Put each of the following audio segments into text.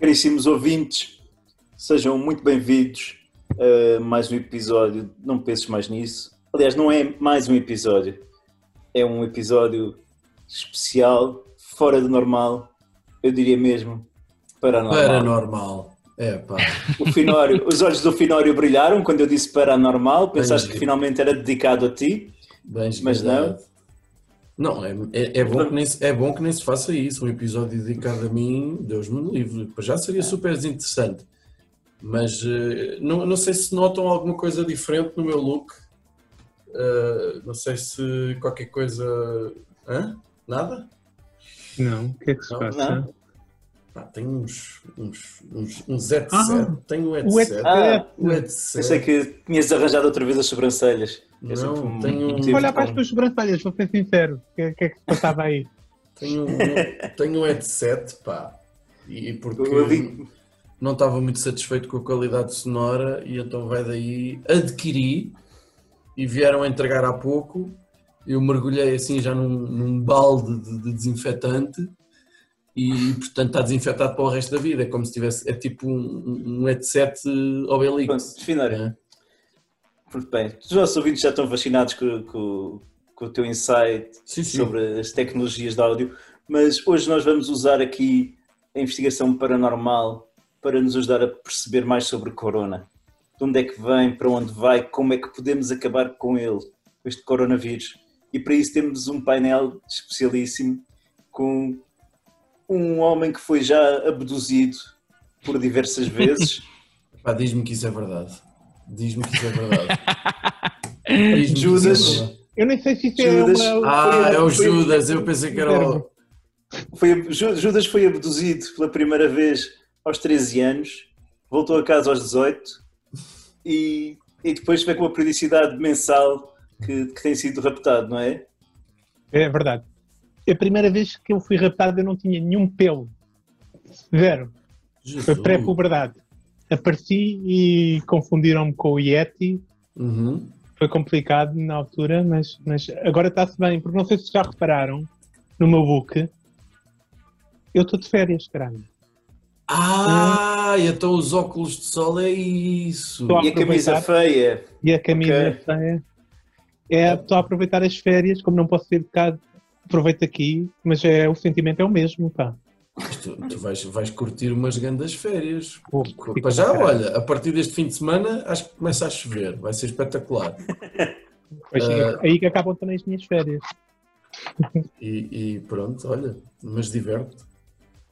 Caríssimos ouvintes, sejam muito bem-vindos a mais um episódio. Não penses mais nisso. Aliás, não é mais um episódio, é um episódio especial, fora do normal, eu diria mesmo paranormal. Paranormal. É pá. O Finório, os olhos do Finório brilharam quando eu disse paranormal, pensaste que finalmente era dedicado a ti. Bem Mas esgalhado. Não, é, é, é bom que nem se, é bom que nem se faça isso. Um episódio dedicado a mim, Deus me livre. Já seria super interessante. Mas eh, não, não sei se notam alguma coisa diferente no meu look. Eh, não sei se qualquer coisa. Hã? Nada? Não, o que é que se Não, passa? não. Tenho uns, uns, uns, uns headset. Ah, tenho um o headset. headset. Ah, O headset. pensei que tinhas arranjado outra vez as sobrancelhas. É Não, um tenho- motivo Vou olhar para as tuas sobrancelhas, vou ser sincero. O que, é- que é que se passava aí? Tenho, um- tenho um headset, pá. E porque Eu vi- não estava muito satisfeito com a qualidade sonora e então vai daí, adquiri e vieram a entregar há pouco. Eu mergulhei assim já num, num balde de, de desinfetante e portanto está desinfetado para o resto da vida. É como se tivesse, é tipo um, um headset Obelix. Finório, É. Muito bem. Os nossos ouvintes já estão fascinados com, com- com o teu insight Sim, sim. sobre as tecnologias de áudio, mas hoje nós vamos usar aqui a investigação paranormal para nos ajudar a perceber mais sobre corona. De onde é que vem, para onde vai, como é que podemos acabar com ele, com este coronavírus. E para isso temos um painel especialíssimo com um homem que foi já abduzido por diversas vezes. Pá, diz-me que isso é verdade. Diz-me que isso é verdade. É Judas. verdade. Eu nem sei se isso Judas. é uma. Ah, é o Judas, eu pensei que era o. Foi, Ju- Judas foi abduzido pela primeira vez aos 13 anos, voltou a casa aos 18 e, e depois veio com uma periodicidade mensal que, que tem sido raptado, não é? É verdade. A primeira vez que eu fui raptado eu não tinha nenhum pelo. Zero. Foi Jesus. pré-puberdade. Apareci e confundiram-me com o Yeti. Uhum. Foi complicado na altura, mas, mas agora está-se bem, porque não sei se já repararam no meu book. Eu estou de férias, caralho. Ah, e então os óculos de sol é isso. E a camisa feia, E a camisa Ok. feia. É, estou a aproveitar as férias, como não posso ser de casa, aproveito aqui, mas é, o sentimento é o mesmo, pá. Tu, tu vais, vais curtir umas grandes férias. Curtir Para já, caralho. olha, a partir deste fim de semana acho que começa a chover, vai ser espetacular. Pois, Ah. Aí que acabam também as minhas férias. E, e pronto, olha, mas diverte.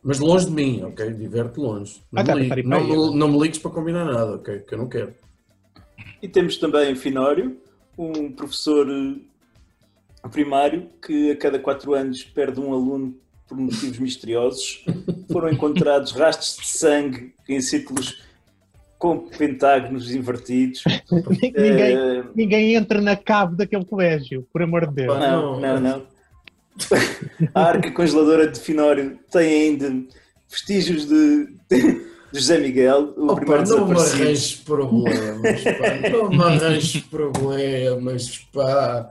Mas longe de mim, ok? Diverte longe. Não, Ah, tá, me, tá, ligue- não, me- não me ligues para combinar nada, ok? Que eu não quero. e temos também Finório, um professor eh, primário que a cada quatro anos perde um aluno por motivos misteriosos. Foram encontrados rastros de sangue em círculos com pentágonos invertidos. Ninguém, Eh, ninguém entra na cave daquele colégio, por amor de Deus. Não. não, não. A arca congeladora de Finório tem ainda vestígios de, de José Miguel, o primeiro não me desaparecido. arranjes problemas, pá. Não me arranjes problemas, pá.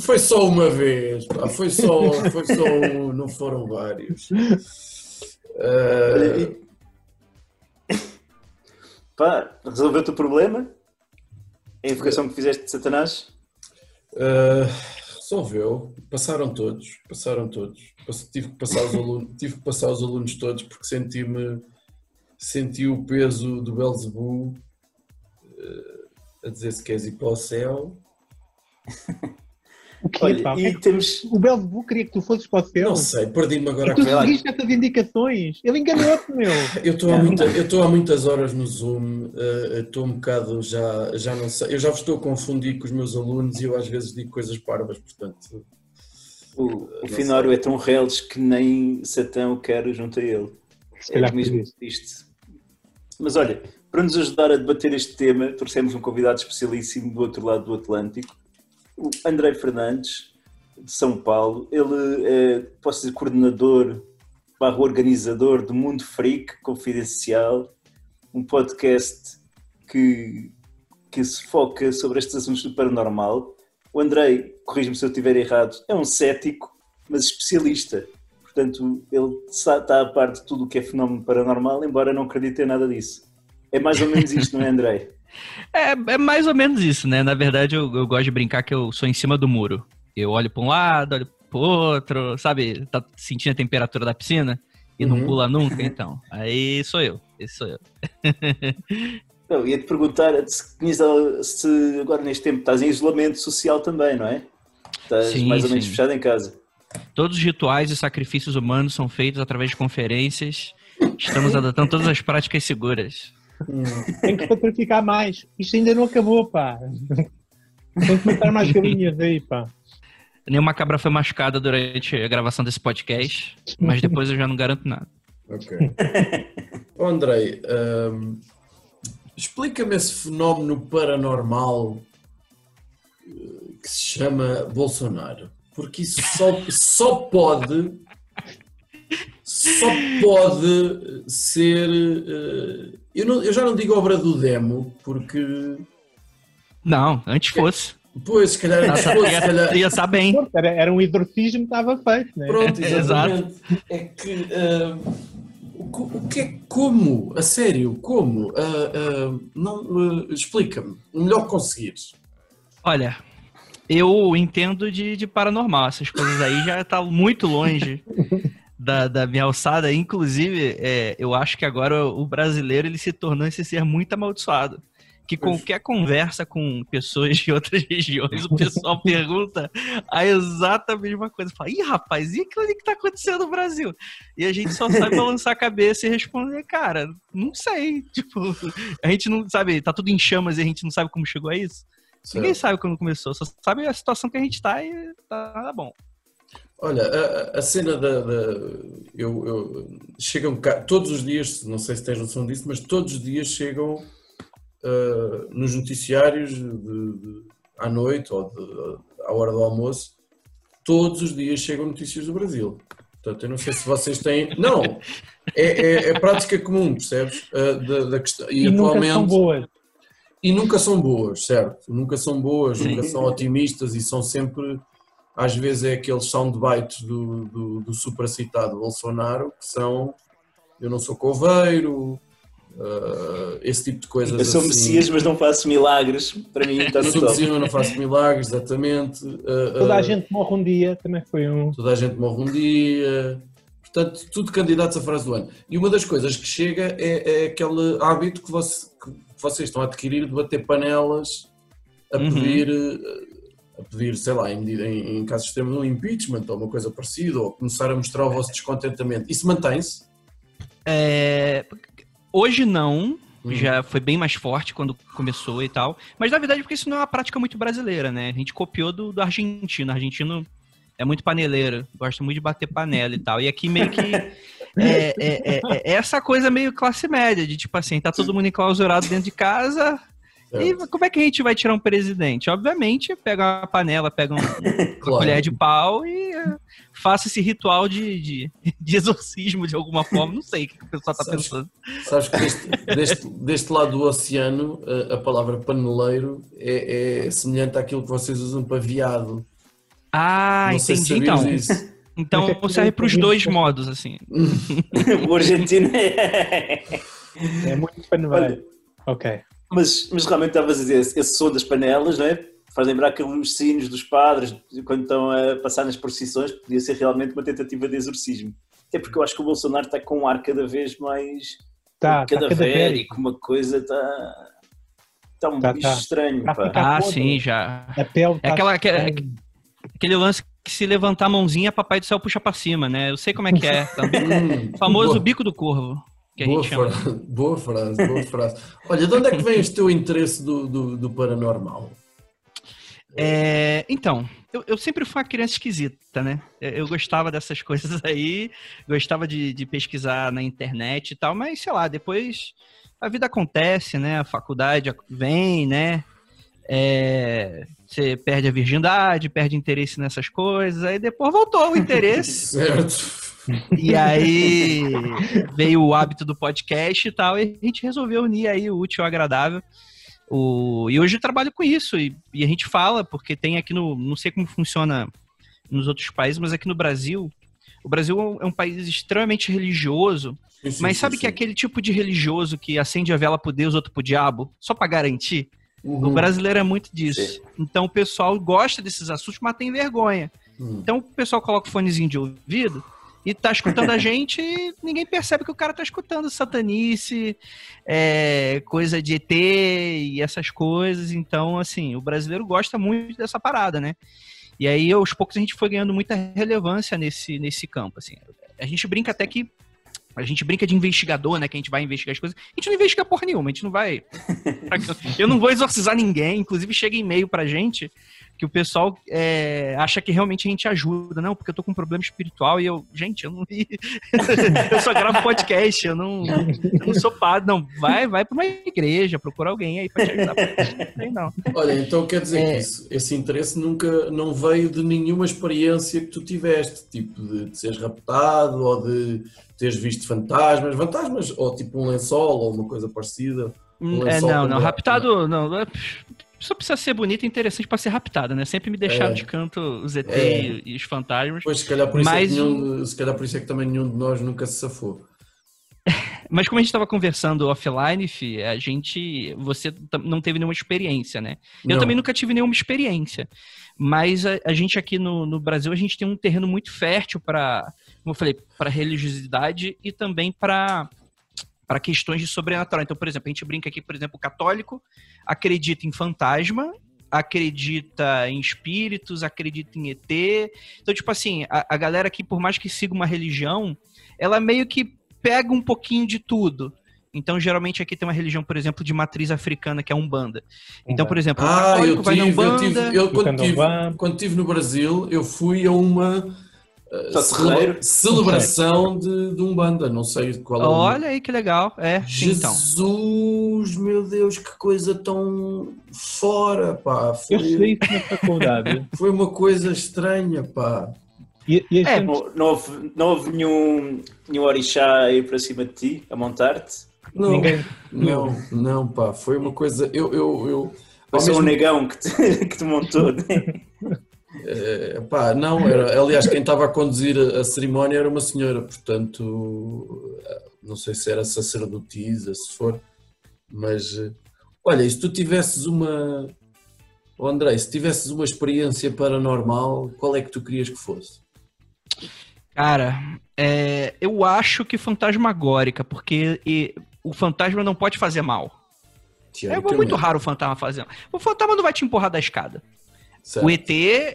Foi só uma vez, pá. Foi só, foi só um, não foram vários. E- Pá, resolveu-te o problema? A invocação que fizeste de Satanás? ah, resolveu. Passaram todos, passaram todos. Tive que passar os alunos, tive que passar os alunos todos porque senti-me senti o peso do Belzebu ah, a dizer se queres ir para o céu. O que Olha, e é que- temos. O Belzebu queria que tu fosses para o céu. Não sei, perdi-me agora E tu seguiste essas indicações. Ele enganou-te, meu. Eu estou há, muita- eu estou há muitas horas no Zoom, eh, estou um bocado já, já não sei, eu já vos estou a confundir com os meus alunos e eu às vezes digo coisas parvas, portanto. O, o Finório é tão reles que nem Satã o quer junto a ele. Se É calhar mesmo isto. Mas olha, para nos ajudar a debater este tema, trouxemos um convidado especialíssimo do outro lado do Atlântico, o André Fernandes, de São Paulo. Ele é, posso dizer, coordenador barra organizador do Mundo Freak Confidencial, um podcast que, que se foca sobre estes assuntos do paranormal. O Andrei, corrija-me se eu estiver errado, é um cético, mas especialista. Portanto, ele está a par de tudo o que é fenómeno paranormal, embora não acredite em nada disso. É mais ou menos isto, não é, Andrei? É, é mais ou menos isso, né? Na verdade, eu, eu gosto de brincar que eu sou em cima do muro. Eu olho para um lado, olho pro outro, sabe? Tá sentindo a temperatura da piscina e Uhum. não pula nunca, então. Aí sou eu. Esse sou eu. Não, ia-te perguntar se, tinhas, se agora neste tempo estás em isolamento social também, não é? Estás Sim, mais ou menos sim. fechado em casa. Todos os rituais e sacrifícios humanos são feitos através de conferências. Estamos adotando todas as práticas seguras. Tem que sacrificar mais. Isto ainda não acabou, pá. Tem que matar mais galinhas aí, pá. Nenhuma cabra foi machucada durante a gravação desse podcast, mas depois eu já não garanto nada. Ok. Ô, Andrei, hum, explica-me esse fenómeno paranormal eh, que se chama Bolsonaro. Porque isso só, só pode. Só pode ser. eh, eu, não- eu já não digo obra do demo, porque. Não, antes fosse. Pois, se calhar, antes fosse, se Ia calhar, ia estar bem. Era, era um exorcismo que estava feito, né? Pronto, Exato. exatamente. É que. ah, o, o que é. Como? A sério, como? Ah, ah, não, Explica-me. O melhor que conseguires. Olha, eu entendo de, de paranormal. Essas coisas aí já tá muito longe da, da minha alçada. Inclusive, é, eu acho que agora o brasileiro ele se tornou esse ser muito amaldiçoado. Que qualquer conversa com pessoas de outras regiões, o pessoal pergunta a exata mesma coisa. Fala, ih, rapaz, e aquilo que tá acontecendo no Brasil? E a gente só sabe balançar a cabeça e responder, cara, não sei. Tipo, a gente não sabe, tá tudo em chamas e a gente não sabe como chegou a isso. Ninguém sabe quando começou, só sabe a situação que a gente tá e tá nada bom. Olha, a, a- cena da. da- eu, eu, chegam cá, todos os dias, não sei se tens noção disso, mas todos os dias chegam ah, nos noticiários de- de- à noite ou de- à hora do almoço, todos os dias chegam notícias do Brasil. Portanto, eu não sei se vocês têm. Não! É, é, é prática comum, percebes? Ah, da, da questão. E, E nunca atualmente. são boas. E nunca são boas, certo? Nunca são boas, Sim. nunca são otimistas e são sempre, às vezes, é aqueles soundbites do, do, do supracitado Bolsonaro que são eu não sou coveiro, ah, esse tipo de coisas. Eu sou assim. Messias, mas não faço milagres. Para mim está Eu sou. Messias, mas não faço milagres, exatamente. Ah, Toda ah, a gente morre um dia, também foi um. Toda a gente morre um dia. Portanto, tudo candidatos à frase do ano. E uma das coisas que chega é, é aquele hábito que, você- que vocês estão a adquirir de bater panelas a Uhum. pedir, eh, a pedir, sei lá, em, medida- em, em casos extremos, um impeachment ou uma coisa parecida, ou começar a mostrar o vosso descontentamento. Isso mantém-se? É, Hoje não, Hum. já foi bem mais forte quando começou e tal. Mas na verdade, porque isso não é uma prática muito brasileira, né? A gente copiou do, do argentino. O argentino é muito paneleiro, gosta muito de bater panela e tal. E aqui meio que é, é- é- é essa coisa meio classe média, de tipo assim, tá todo mundo enclausurado dentro de casa. E como é que a gente vai tirar um presidente? Obviamente, pega uma panela, pega um, Claro. colher de pau e é, faça esse ritual de, de, de exorcismo de alguma forma. Não sei o que o pessoal tá Sabes- pensando. Sabes que deste, deste, deste lado do oceano, a, a palavra paneleiro é, é semelhante àquilo que vocês usam para viado. Ah, Não entendi então. disso. Então serve para os dois modos, assim. o argentino é. É muito paneleiro. Ok. Mas, mas realmente estavas a dizer, esse, esse som das panelas, não é? Faz lembrar aqueles sinos dos padres quando estão a passar nas procissões, podia ser realmente uma tentativa de exorcismo. Até porque eu acho que o Bolsonaro está com um ar cada vez mais Tá, tá cadavérico, uma coisa está. Está um Tá, bicho tá. estranho, Tá Ah, podre. sim, já. A pele É tá aquela- aquela- estranha. Aquele lance que se levantar a mãozinha, papai do céu puxa pra cima, né? Eu sei como é que é. Tá? O famoso boa, bico do corvo, que a boa, frase, boa frase, boa frase. Olha, de onde é que vem este teu interesse do, do, do paranormal? É, então, eu, eu sempre fui uma criança esquisita, né? Eu, eu gostava dessas coisas aí, gostava de, de pesquisar na internet e tal, mas sei lá, depois a vida acontece, né? A faculdade vem, né? é, você perde a virgindade, perde interesse nessas coisas, aí depois voltou o interesse. Certo. E aí veio o hábito do podcast e tal, e a gente resolveu unir aí o útil ao agradável. O, e hoje eu trabalho com isso, e, e a gente fala, porque tem aqui no. Não sei como funciona nos outros países, mas aqui no Brasil, o Brasil é um país extremamente religioso, Sim, sim, mas sabe sim, que é aquele tipo de religioso que acende a vela pro Deus, outro pro diabo, só pra garantir? Uhum. O brasileiro é muito disso. Então o pessoal gosta desses assuntos, mas tem vergonha. Hum. Então o pessoal coloca o fonezinho de ouvido e tá escutando a gente e ninguém percebe que o cara tá escutando satanice, é, coisa de ET e essas coisas. Então, assim, o brasileiro gosta muito dessa parada, né? E aí, aos poucos, a gente foi ganhando muita relevância nesse, nesse campo, assim. A gente brinca até que a gente brinca de investigador, né? Que a gente vai investigar as coisas. A gente não investiga porra nenhuma, a gente não vai. Eu não vou exorcizar ninguém. Inclusive, chega e-mail pra gente que o pessoal é, acha que realmente a gente ajuda. Não, porque eu tô com um problema espiritual e eu. Gente, eu não. eu só gravo podcast, eu não, eu não sou padre. Não, vai, vai pra uma igreja, procura alguém aí te ajudar. Não. Olha, então quer dizer É. que isso- esse interesse nunca não veio de nenhuma experiência que tu tiveste, tipo de, de seres raptado ou de teres visto fantasmas, fantasmas ou tipo um lençol ou uma coisa parecida. Um É, não, não. uma- Raptado, não. Só precisa ser bonita e interessante pra ser raptada, né? Sempre me deixaram É. de canto os ET É. e- os fantasmas. Pois, se calhar, por isso Mas é que nenhum, se calhar por isso é que também nenhum de nós nunca se safou. Mas como a gente estava conversando offline, Fi, a gente. Você não teve nenhuma experiência, né? Eu Não. também nunca tive nenhuma experiência. Mas a, a gente aqui no, no Brasil, a gente tem um terreno muito fértil para, como eu falei, para religiosidade e também para para questões de sobrenatural. Então, por exemplo, a gente brinca aqui, por exemplo, o católico acredita em fantasma, acredita em espíritos, acredita em ET. Então, tipo assim, a, a galera aqui, por mais que siga uma religião, ela meio que pega um pouquinho de tudo. Então, geralmente aqui tem uma religião, por exemplo, de matriz africana, que é a Umbanda. Então, por exemplo, o Ah, eu católico vai na tive, eu Umbanda... tive, eu, quando, tive, quando estive no Brasil, eu fui a uma uh, celebra- terreiro? celebração de, de Umbanda, não sei de qual é o. Olha aí que legal. É, então. Jesus, meu Deus, que coisa tão fora, pá. Eu Foi, estudei isso na faculdade. foi uma coisa estranha, pá. E, e É, gente- Não, não houve, não houve nenhum, nenhum orixá a ir para cima de ti, a montar-te? Não, ninguém. não, não, pá. Foi uma coisa. Eu, eu, eu Ou ao só um mesmo- negão que te, que te montou? né? eh, pá, não, era, aliás, quem estava a conduzir a, cerimónia era uma senhora, portanto, eh, não sei se era sacerdotisa, se for, mas eh, olha, e se tu tivesses uma. Oh, Andrei, se tivesses uma experiência paranormal, qual é que tu querias que fosse? Cara, é, eu acho que fantasmagórica, porque e, o fantasma não pode fazer mal. É Teoricamente, muito raro o fantasma fazer mal. O fantasma não vai te empurrar da escada. Certo, O ET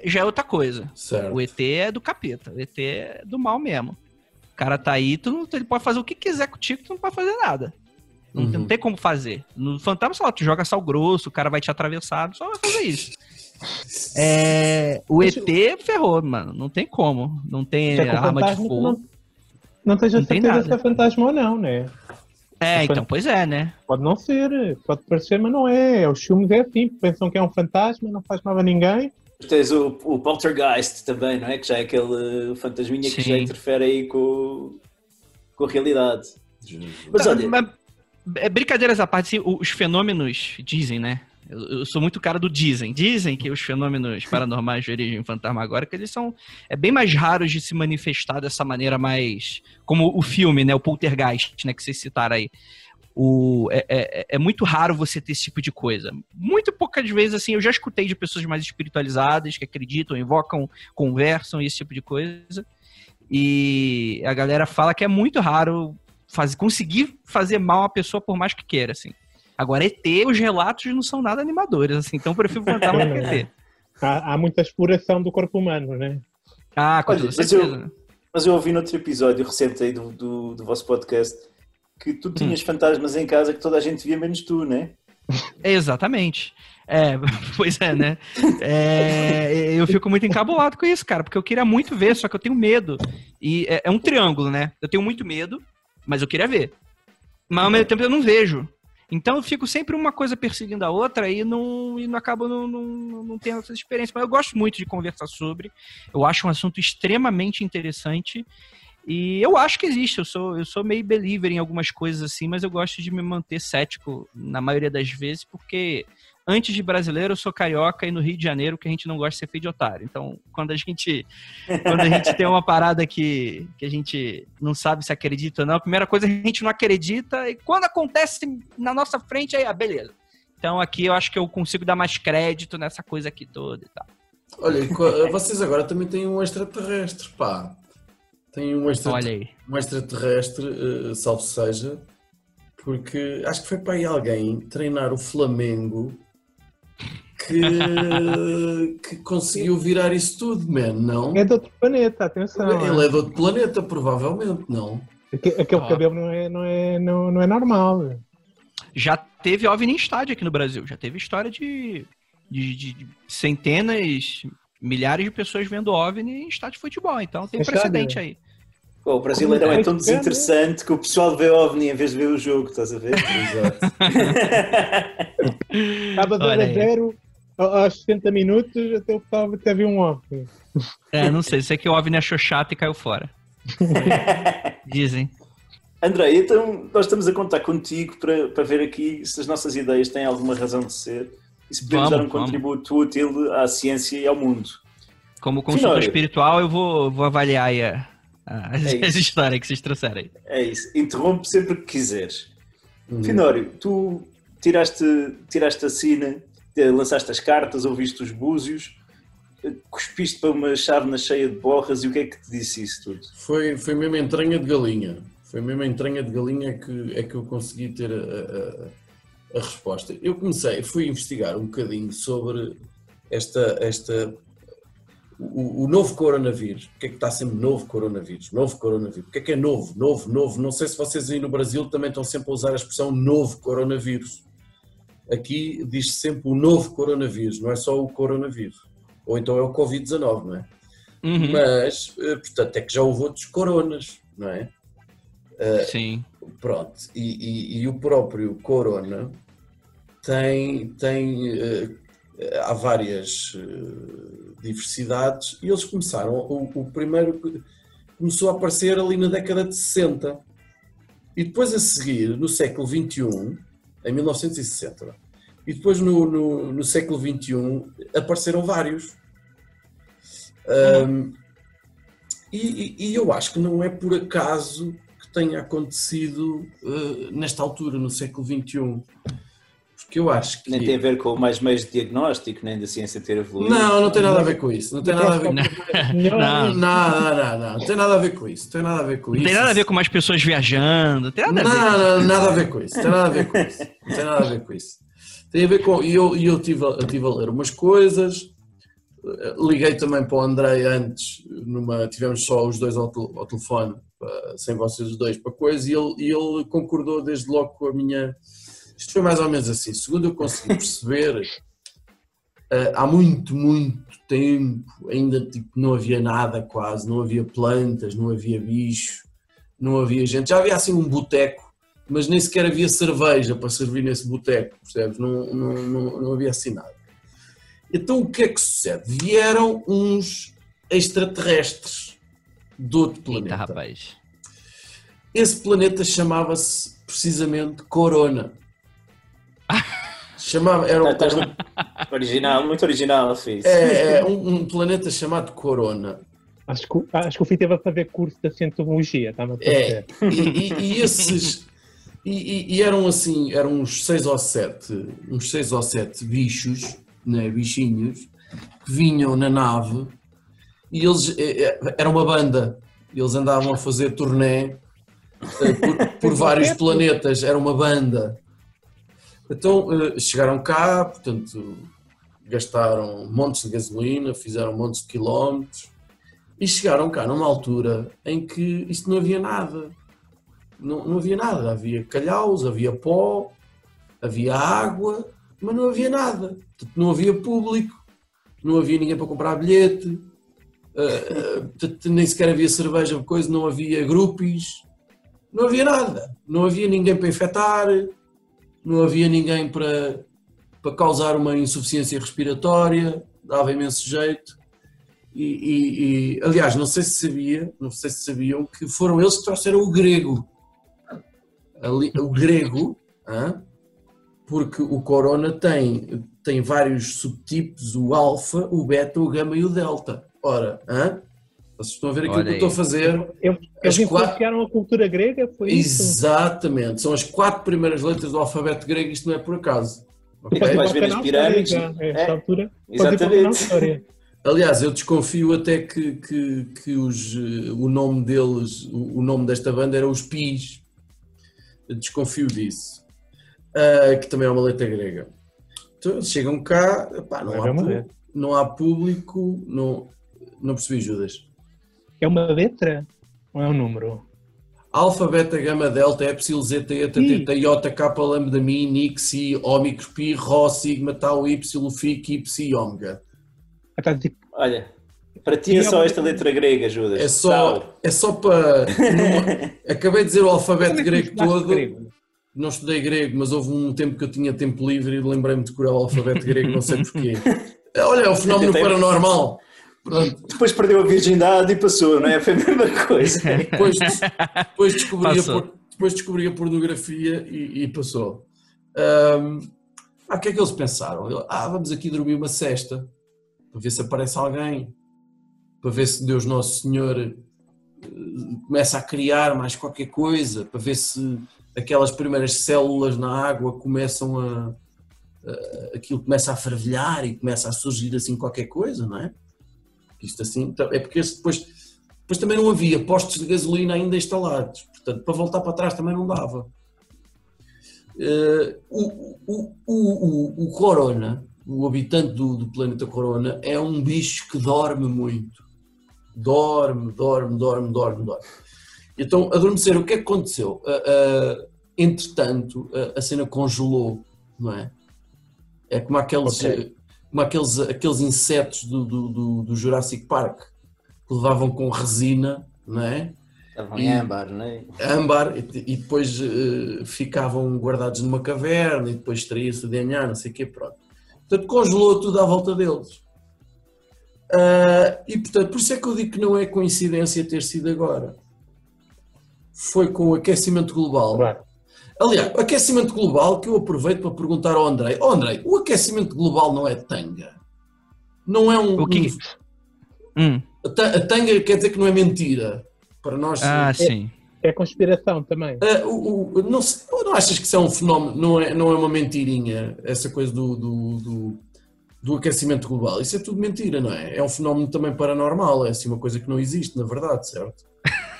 já é outra coisa. certo. O ET é do capeta. O ET é do mal mesmo. O cara tá aí, tu não, ele pode fazer o que quiser contigo, tu não pode fazer nada. Não, tem- Uhum. não tem como fazer. No fantasma, sei lá, tu joga sal grosso, o cara vai te atravessar, tu só vai fazer isso. É, o ET ferrou, mano. Não tem como. Não tem é arma de fogo. não, não tem certeza nada. se é fantasma ou não, né? É, então, pois é, né? Pode não ser, pode parecer, mas não é. Os filmes é assim, pensam que é um fantasma, não faz mal a ninguém. Tens o, o Poltergeist também, não é? Que já é aquele fantasminha que Sim. já interfere aí com, com a realidade. Mas olha, Mas, é, brincadeiras à parte, os fenômenos dizem, né? Eu, eu sou muito cara do dizem. Dizem que os fenômenos paranormais de origem fantasmagórica, eles são é bem mais raros de se manifestar dessa maneira mais... Como o filme, né? O Poltergeist, né? Que vocês citaram aí. O, é, é, é muito raro você ter esse tipo de coisa. Muito poucas vezes, assim, eu já escutei de pessoas mais espiritualizadas, que acreditam, invocam, conversam, esse tipo de coisa. E a galera fala que é muito raro faz, conseguir fazer mal a pessoa por mais que queira, assim. Agora, ET, os relatos não são nada animadores, assim, então eu prefiro fantasma do que ET. Há, há muita exploração do corpo humano, né? Ah, com Olha, toda mas certeza. eu- Mas eu ouvi noutro episódio recente aí do, do, do vosso podcast que tu Hum. tinhas fantasmas em casa que toda a gente via menos tu, né? Exatamente. É, pois é, né? É, eu fico muito encabulado com isso, cara, porque eu queria muito ver, só que eu tenho medo. E é, é um triângulo, né? Eu tenho muito medo, mas eu queria ver. Mas ao mesmo tempo eu não vejo. Então eu fico sempre uma coisa perseguindo a outra e não, e não acabo não, não, não tendo essa experiência. Mas eu gosto muito de conversar sobre. Eu acho um assunto extremamente interessante. E eu acho que existe, eu sou, eu sou meio believer em algumas coisas assim, mas eu gosto de me manter cético na maioria das vezes, porque antes de brasileiro, eu sou carioca e no Rio de Janeiro que a gente não gosta de ser feio de otário. Então, quando a gente quando a gente tem uma parada que, que a gente não sabe se acredita ou não, a primeira coisa é a gente não acredita e quando acontece na nossa frente, aí, ah, beleza. Então, aqui eu acho que eu consigo dar mais crédito nessa coisa aqui toda e tal. Olha, vocês agora também têm um extraterrestre, pá. Tem um, extra... Um extraterrestre, uh, salvo seja, porque acho que foi para aí alguém treinar o Flamengo que, que conseguiu virar isso tudo, man, não? É de outro planeta, atenção. Ele é de outro planeta, provavelmente, não? Aquele cabelo não é, não, é, não, não é normal. Já teve OVNI em estádio aqui no Brasil, já teve história de, de, de centenas, milhares de pessoas vendo OVNI em estádio de futebol, então tem precedente aí. Pô, o brasileirão é tão desinteressante que o pessoal vê OVNI em vez de ver o jogo, estás a ver? Exato. Estava 0 a 0 aos 60 minutos, até o até viu um OVNI. É, não sei, sei que o OVNI achou chato e caiu fora. Dizem. André, então nós estamos a contar contigo para, para ver aqui se as nossas ideias têm alguma razão de ser e se podemos Vamos, dar um vamos. contributo útil à ciência e ao mundo. Como consultor Finório. espiritual, eu vou, vou avaliar aí a- a- as, É as histórias que vocês trouxeram aí. É isso, interrompe sempre que quiseres. Uhum. Finório, tu tiraste, tiraste a sina, lançaste as cartas, ouviste os búzios, cuspiste para uma chávena cheia de borras e o que é que te disse isso tudo? Foi, foi mesmo entranha de galinha. Foi mesmo entranha de galinha que é que eu consegui ter a, a- a- resposta. Eu comecei, fui investigar um bocadinho sobre esta, esta o, o novo coronavírus. Porque é que está sempre novo coronavírus? Novo coronavírus. Porque é que é novo? Novo, novo. Não sei se vocês aí no Brasil também estão sempre a usar a expressão novo coronavírus. Aqui diz-se sempre o novo coronavírus, não é só o coronavírus. Ou então é o Covid-19, não é? Uhum. Mas, eh, portanto, é que já houve outros coronas, não é? Sim. Pronto, e, e- e o próprio corona tem, tem eh, há várias eh, diversidades e eles começaram, o, o primeiro começou a aparecer ali na década de 60 e depois a seguir, no século XXI, em 1960, e depois no, no, no século XXI apareceram vários. Ahm, e, e- eu acho que não é por acaso que tenha acontecido eh, nesta altura, no século XXI. Porque eu acho que. Nem tem a ver com mais meios de diagnóstico, nem da ciência ter evoluído. Não, não tem nada a ver com isso. Não tem nada a ver com Melhor, Não. Não, não, não, não, não tem nada a ver com isso. Não tem nada a ver com Não isso. tem nada a ver com mais pessoas viajando, não tem nada a ver. Não, não, nada a ver com isso. Tem nada a ver com isso. Não tem nada a ver com isso. Tem a ver com. E eu, e eu tive, a- eu tive a ler umas coisas. eh, Liguei também para o André antes, numa, tivemos só os dois ao, ao telefone, sem vocês os dois, para coisa, e ele, e ele concordou desde logo com a minha. Isto foi mais ou menos assim. Segundo eu consegui perceber, eh, há muito, muito tempo ainda tipo, não havia nada quase, não havia plantas, não havia bicho, não havia gente. Já havia assim um boteco, mas nem sequer havia cerveja para servir nesse boteco, percebes? Não, não, não, não havia assim nada. Então o que é que sucede? Vieram uns extraterrestres de outro Eita, planeta. rapaz. Esse planeta chamava-se precisamente Corona. Chamava, era, um- Estás um- Original, muito original, fiz. é, é um, um planeta chamado Corona. Acho que, o- acho que o Fih teve a fazer curso de cientologia, está-me a É, e, e- e esses. E, e- e eram assim, eram uns seis ou sete, uns seis ou sete bichos, né, bichinhos, que vinham na nave e eles é, é, era uma banda. Eles andavam a fazer turnê eh, por, por vários planetas, era uma banda. Então eh, chegaram cá, portanto, gastaram montes de gasolina, fizeram montes de quilómetros e chegaram cá numa altura em que isto não havia nada. Não, não havia nada. Havia calhaus, havia pó, havia água, mas não havia nada. Portanto, não havia público, não havia ninguém para comprar bilhete, eh, eh, portanto, nem sequer havia cerveja, coisa, não havia grupos, não havia nada. Não havia ninguém para infectar. Não havia ninguém para, para causar uma insuficiência respiratória, dava imenso jeito. E, e- e, aliás, não sei se sabia, não sei se sabiam que foram eles que trouxeram o grego. O grego, porque o corona tem, tem vários subtipos, o alfa, o beta, o gama e o delta. Ora, hã? Vocês estão a ver aquilo Olha que eu estou a fazer? Eles, As eles quatro- influenciaram a cultura grega, foi isso? Exatamente, são as quatro primeiras letras do alfabeto grego, isto não é por acaso. ok? Depois vais ver ir as para pirâmides. a história, já, a esta É, altura, pode ir para a exatamente. história. Aliás, eu desconfio até que, que, que os, eh, o nome deles, o, o nome desta banda era os Pis. Eu desconfio disso. Ah, que também é uma letra grega. Então, eles chegam cá, pá, não, há, é não há público, não, não percebi Judas. É uma letra ou é um número? Alfa, beta, gama, delta, epsilon, zeta, eta, Ih. teta, iota, kappa, lambda, mi, nix, psi, ómicro, pi, rho, sigma, tau, y, phi, ki, psi, ômega. Ah, a dizer, Olha, para ti é só um- esta letra grega, Judas. É só, é só para. acabei de dizer o alfabeto é grego todo. grego? Não estudei grego, mas houve um tempo que eu tinha tempo livre e lembrei-me de curar o alfabeto grego, não sei porquê. Olha, é o fenómeno paranormal. Pronto, Depois perdeu a virgindade e passou, não é? Foi a mesma coisa. depois, depois, descobri, a, depois descobri a pornografia e, e passou. Ahm, ah, o que é que eles pensaram? Ah, vamos aqui dormir uma cesta para ver se aparece alguém, para ver se Deus Nosso Senhor eh, começa a criar mais qualquer coisa, para ver se aquelas primeiras células na água começam a. a- aquilo começa a fervilhar e começa a surgir assim qualquer coisa, não é? Isto assim, então, é porque depois, depois também não havia postos de gasolina ainda instalados, portanto, para voltar para trás também não dava. Eh, o, o, o, o, Corona, o habitante do, do planeta Corona, é um bicho que dorme muito. Dorme, dorme, dorme, dorme, dorme. Então, adormecer, o que é que aconteceu? Ah, ah, entretanto, a, cena congelou, não é? É como aqueles, Ok. Como aqueles, aqueles insetos do, do, do, do Jurassic Park que levavam com resina, não é? Estavam em âmbar, não é? âmbar e, e depois eh, ficavam guardados numa caverna e depois extraía-se DNA, não sei o quê, pronto. Portanto, congelou tudo à volta deles. Ah, e portanto, por isso é que eu digo que não é coincidência ter sido agora. Foi com o aquecimento global. Claro. Aliás, o aquecimento global que eu aproveito para perguntar ao Andrei. Oh, Andrei, o aquecimento global não é tanga? Não é um. O que- um- Hum. a ta- a tanga quer dizer que não é mentira. Para nós. Ah, sim. É conspiração também. Ah, o- o- não, sei- não achas que isso é um fenómeno, não é, não é uma mentirinha, essa coisa do, do, do, do aquecimento global? Isso é tudo mentira, não é? É um fenómeno também paranormal, é assim uma coisa que não existe, na verdade, certo?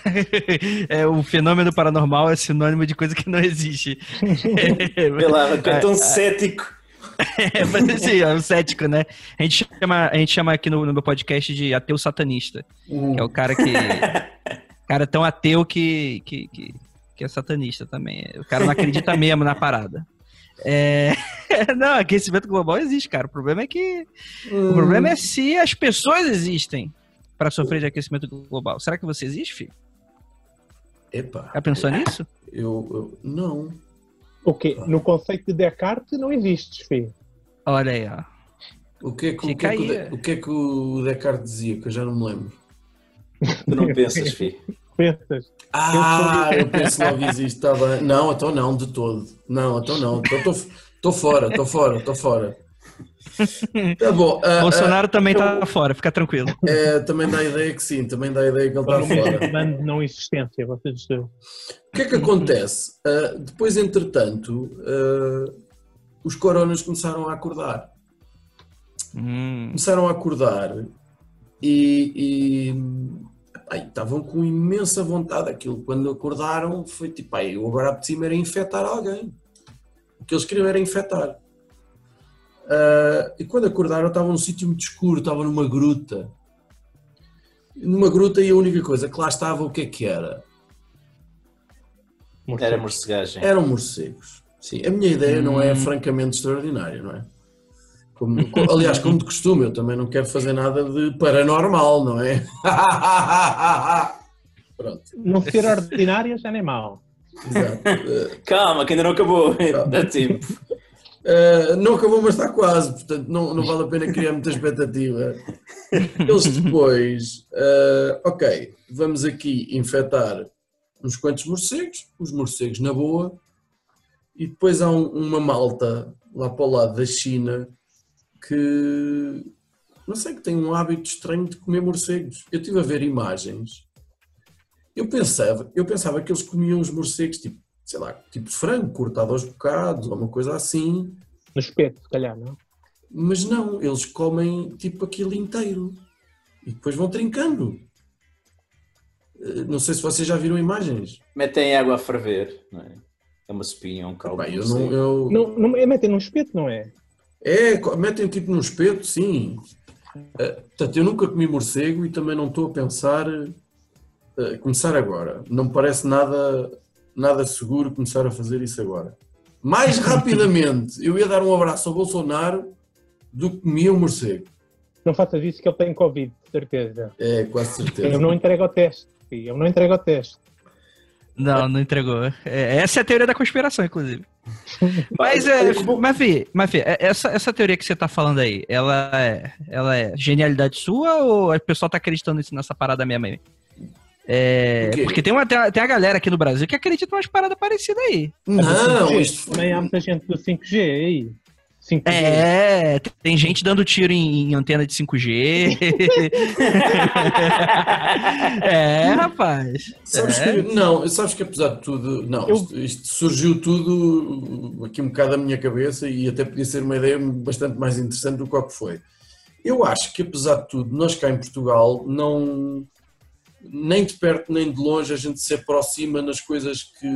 é, o fenômeno paranormal é sinônimo de coisa que não existe. Lá, que é tão cético. É, mas assim, é o cético, né? A gente chama, a gente chama aqui no, no meu podcast de ateu satanista. Que é o cara que. cara tão ateu que, que, que, que é satanista também. O cara não acredita mesmo na parada. É... Não, aquecimento global existe, cara. O problema é que. O problema é se as pessoas existem para sofrer de aquecimento global. Será que você existe, filho? Epá, Já pensou nisso? eu, eu- não. O quê? No conceito de Descartes não existe, filho. Olha aí, ó. O que, é que, o, que é que o De- é. o que é que o Descartes dizia, que eu já não me lembro? Tu não pensas, filho. Pensas? Ah, eu penso logo existe, bem. Não, então não, de todo. Não, então não. Estou fora, estou fora, estou fora. Tá bom. ah, Bolsonaro também tá fora, fica tranquilo. é, também dá a ideia que sim, também dá a ideia que ele está Para um fora. plano de não existência. Vocês, uh, O que é que acontece? Ah, depois, entretanto, os coronas começaram a acordar. Hum, Começaram a acordar e, e ai, estavam com imensa vontade. Aquilo, quando acordaram, foi tipo, ai, o agora de cima era infectar alguém. O que eles queriam era infectar. Ah, e quando acordaram, estavam num sítio muito escuro, estavam numa gruta. Numa gruta e a única coisa que lá estava, o que é que era? Era morcegagem. Eram morcegos. Sim, a minha ideia não é Hum. francamente extraordinária, não é? Como- co- aliás, como de costume, eu também não quero fazer nada de paranormal, não é? Pronto. Não ser ordinária já nem mal. Exato. Calma, que ainda não acabou. Dá tempo. Uh, não acabou, mas está quase, portanto não, não vale a pena criar muita expectativa. Eles depois, uh, ok, vamos aqui infectar uns quantos morcegos, os morcegos na boa, e depois há um- uma malta lá para o lado da China que não sei que tem um hábito estranho de comer morcegos. Eu estive a ver imagens. Eu pensava, eu pensava que eles comiam os morcegos tipo, sei lá, tipo de frango, cortado aos bocados, ou uma coisa assim. No espeto, se calhar, não? Mas não, eles comem tipo aquilo inteiro e depois vão trincando. Eh, Não sei se vocês já viram imagens. Metem água a ferver, não é? É uma espinha, um caldo. Bem, eu não, eu... Não, não é meter num espeto, não é? É, metem tipo num espeto, sim. Eh, Portanto, eu nunca comi morcego e também não estou a pensar eh, começar agora. Não me parece nada, nada seguro começar a fazer isso agora. Mais rapidamente eu ia dar um abraço ao Bolsonaro do que comia um morcego. Não faças isso que ele tem Covid, de certeza. É, quase certeza. Eu não entrego o teste. filho, Eu não entrego o teste. Não, não entregou. É, essa é a teoria da conspiração, inclusive. Mas, é, mas, Fih, mas, Fih, essa, essa teoria que você tá falando aí, ela é, ela é genialidade sua ou o pessoal tá acreditando nisso nessa parada mesmo aí? É, porque tem, uma, tem, a, tem a galera aqui no Brasil que acredita em umas paradas parecidas aí. Não, 5G, isto foi... Também há muita gente do 5G aí. 5G. É, tem gente dando tiro em, em antena de 5G. é, rapaz. Sabes É. que, não, sabes que apesar de tudo, não, Eu- isto, isto surgiu tudo aqui um bocado da minha cabeça e até podia ser uma ideia bastante mais interessante do que o que foi. Eu acho que apesar de tudo, nós cá em Portugal não nem de perto nem de longe a gente se aproxima nas coisas que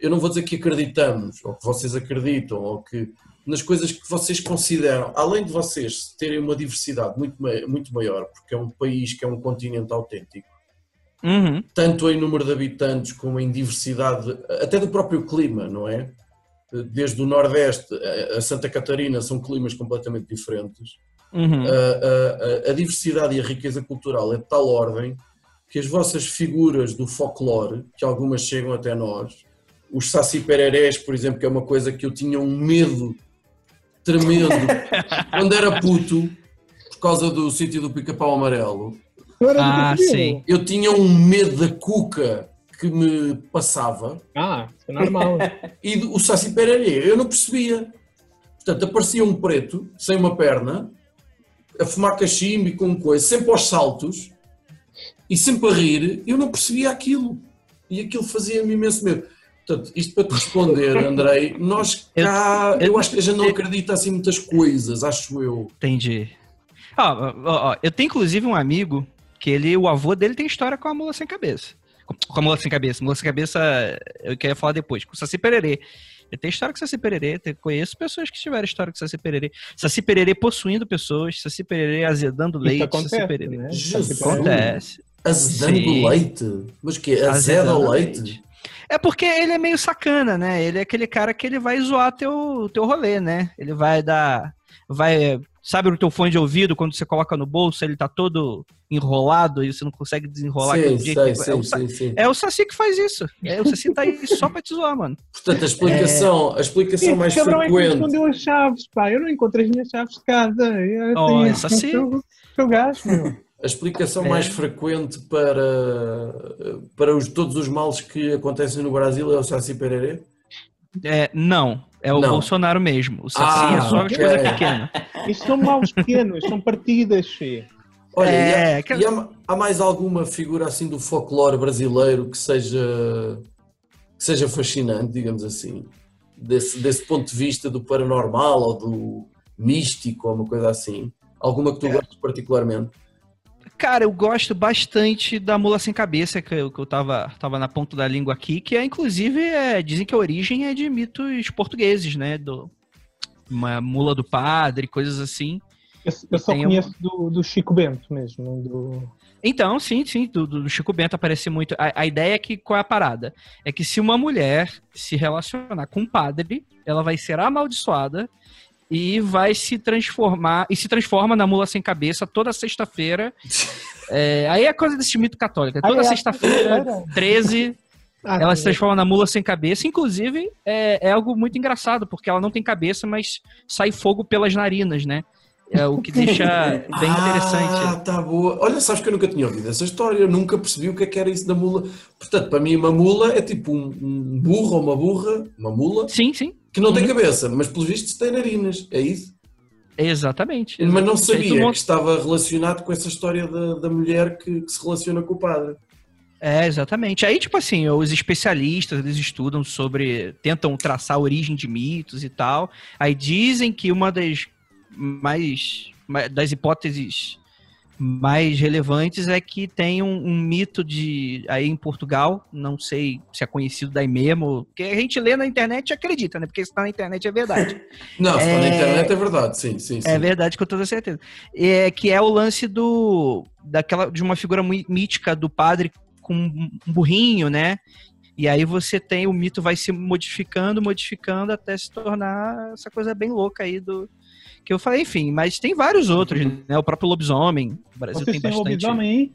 eu não vou dizer que acreditamos, ou que vocês acreditam, ou que nas coisas que vocês consideram, além de vocês terem uma diversidade muito, muito maior, porque é um país que é um continente autêntico, Uhum. tanto em número de habitantes como em diversidade, até do próprio clima, não é? Desde o Nordeste a Santa Catarina são climas completamente diferentes. Uhum. A, a- a- diversidade e a riqueza cultural é de tal ordem que as vossas figuras do folclore, que algumas chegam até nós, os saci pererés, por exemplo, que é uma coisa que eu tinha um medo tremendo quando era puto, por causa do sítio do pica-pau amarelo. Ah. Eu tinha um medo da cuca que me passava Ah, é normal. e do- o Saci Pererê, eu não percebia. Portanto, aparecia um preto, sem uma perna, a fumar cachimbo e com coisa, sempre aos saltos e sempre a rir, eu não percebia aquilo. E aquilo fazia-me imenso medo. Portanto, isto para te responder, Andrei, nós cá, eu, eu- acho que a gente não acredita assim muitas coisas, acho eu. Entendi. Ó, ó, ó, eu tenho inclusive um amigo que ele, o avô dele tem história com a mula sem cabeça. Com- Com a mula sem cabeça. Mula sem cabeça, eu queria falar depois. Com o Saci Pererê. Ele tem história com Saci Pererê. Conheço pessoas que tiveram história com Saci Pererê. Saci Pererê possuindo pessoas. Saci Pererê azedando Isso leite. acontece, Saci Pererê. né? Jesus. Acontece. Azedando Sim. leite? Mas que é? Azeda Azedando leite? É porque ele é meio sacana, né? Ele é aquele cara que ele vai zoar teu, teu rolê, né? Ele vai dar. Vai. Sabe o teu fone de ouvido, quando você coloca no bolso, ele tá todo enrolado e você não consegue desenrolar Sim, aquele jeito. sei, é, sim, o, Sa- sim, sim. é o Saci que faz isso. É, o Saci tá aí só pra te zoar, mano. Portanto, a explicação, a explicação Esse mais cabrão é que frequente. escondeu as chaves, pá. Eu não encontrei as minhas chaves de casa. Eu Oh, tenho-. Sou, sou gajo, meu. A explicação É. mais frequente para, para os, todos os males que acontecem no Brasil é o Saci Pererê? É, não, é o Não. Bolsonaro mesmo. O Saci Ah, é só as ok. coisas pequenas. Isto são maus pequenos, são partidas. Olha, e, É, há, que- e há, há mais alguma figura assim do folclore brasileiro que seja, que seja fascinante, digamos assim, desse, desse ponto de vista do paranormal ou do místico ou uma coisa assim? Alguma que tu gostes particularmente? Cara, eu gosto bastante da mula sem cabeça, que eu, que eu tava, tava na ponta da língua aqui, que é, inclusive, é, dizem que a origem é de mitos portugueses, né? Do, uma mula do padre, coisas assim. Eu, eu só conheço do, do Chico Bento mesmo. Do... Então, sim, sim, do, do Chico Bento aparece muito. A, a ideia é que qual é a parada? É que se uma mulher se relacionar com um padre, ela vai ser amaldiçoada e vai se transformar e se transforma na mula sem cabeça toda sexta-feira. É, aí é coisa desse mito católico. Toda Ah, é? sexta-feira, Era? 13, Ah, Ela se sim. transforma na mula sem cabeça. Inclusive, é, é algo muito engraçado, porque ela não tem cabeça, mas sai fogo pelas narinas, né? É o que deixa bem Ah, interessante. tá boa. Olha, sabes que eu nunca tinha ouvido essa história, eu nunca percebi o que é que era isso da mula. Portanto, para mim, uma mula é tipo um, um burro ou uma burra, uma mula, Sim, sim. Que não tem Uhum. cabeça, mas pelos vistos tem narinas, é isso? Exatamente. Mas não sabia que estava relacionado com essa história da, da mulher que, que se relaciona com o padre. É, exatamente. Aí, tipo assim, os especialistas, eles estudam sobre, tentam traçar a origem de mitos e tal. Aí dizem que uma das mais, ma- das hipóteses mais relevantes é que tem um, um mito de aí em Portugal, não sei se é conhecido daí mesmo, que a gente lê na internet e acredita, né? Porque se tá na internet é verdade. Não, se está na É- internet é verdade, sim, sim, sim. É verdade com toda certeza. É, que é o lance do daquela de uma figura mítica do padre com um burrinho, né? E aí você tem o mito vai se modificando, modificando até se tornar essa coisa bem louca aí do que eu falei, enfim, mas tem vários outros, né? O próprio lobisomem, o Brasil Vocês tem bastante. lobisomem aí?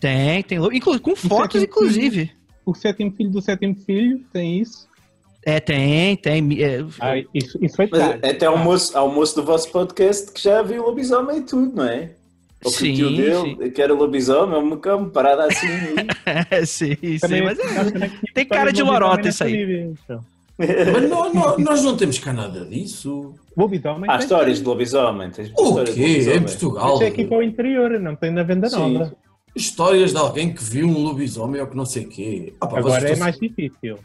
Tem, tem, inclu- com fotos inclusive. O sétimo filho do sétimo filho tem isso? É, tem, tem. é, Ah, isso, isso foi Mas tarde. até ao moço, ao moço do vosso podcast que já viu lobisomem e tudo, não é? Ou que o tio Sim, dele, que era lobisomem, uma cama parada assim. é, sim, sim, Também- mas é- tem cara de lorota nessa isso aí. Bíblia, então. Mas nó- nó- nós não temos cá nada disso. Lobisomem Há histórias de lobisomem. Tens O quê? lobisomem. Em Portugal? Mas é aqui para o interior, não tem na venda Sim. nova. Histórias de alguém que viu um lobisomem ou que não sei o quê. Ah, pá, Agora é estão- mais difícil.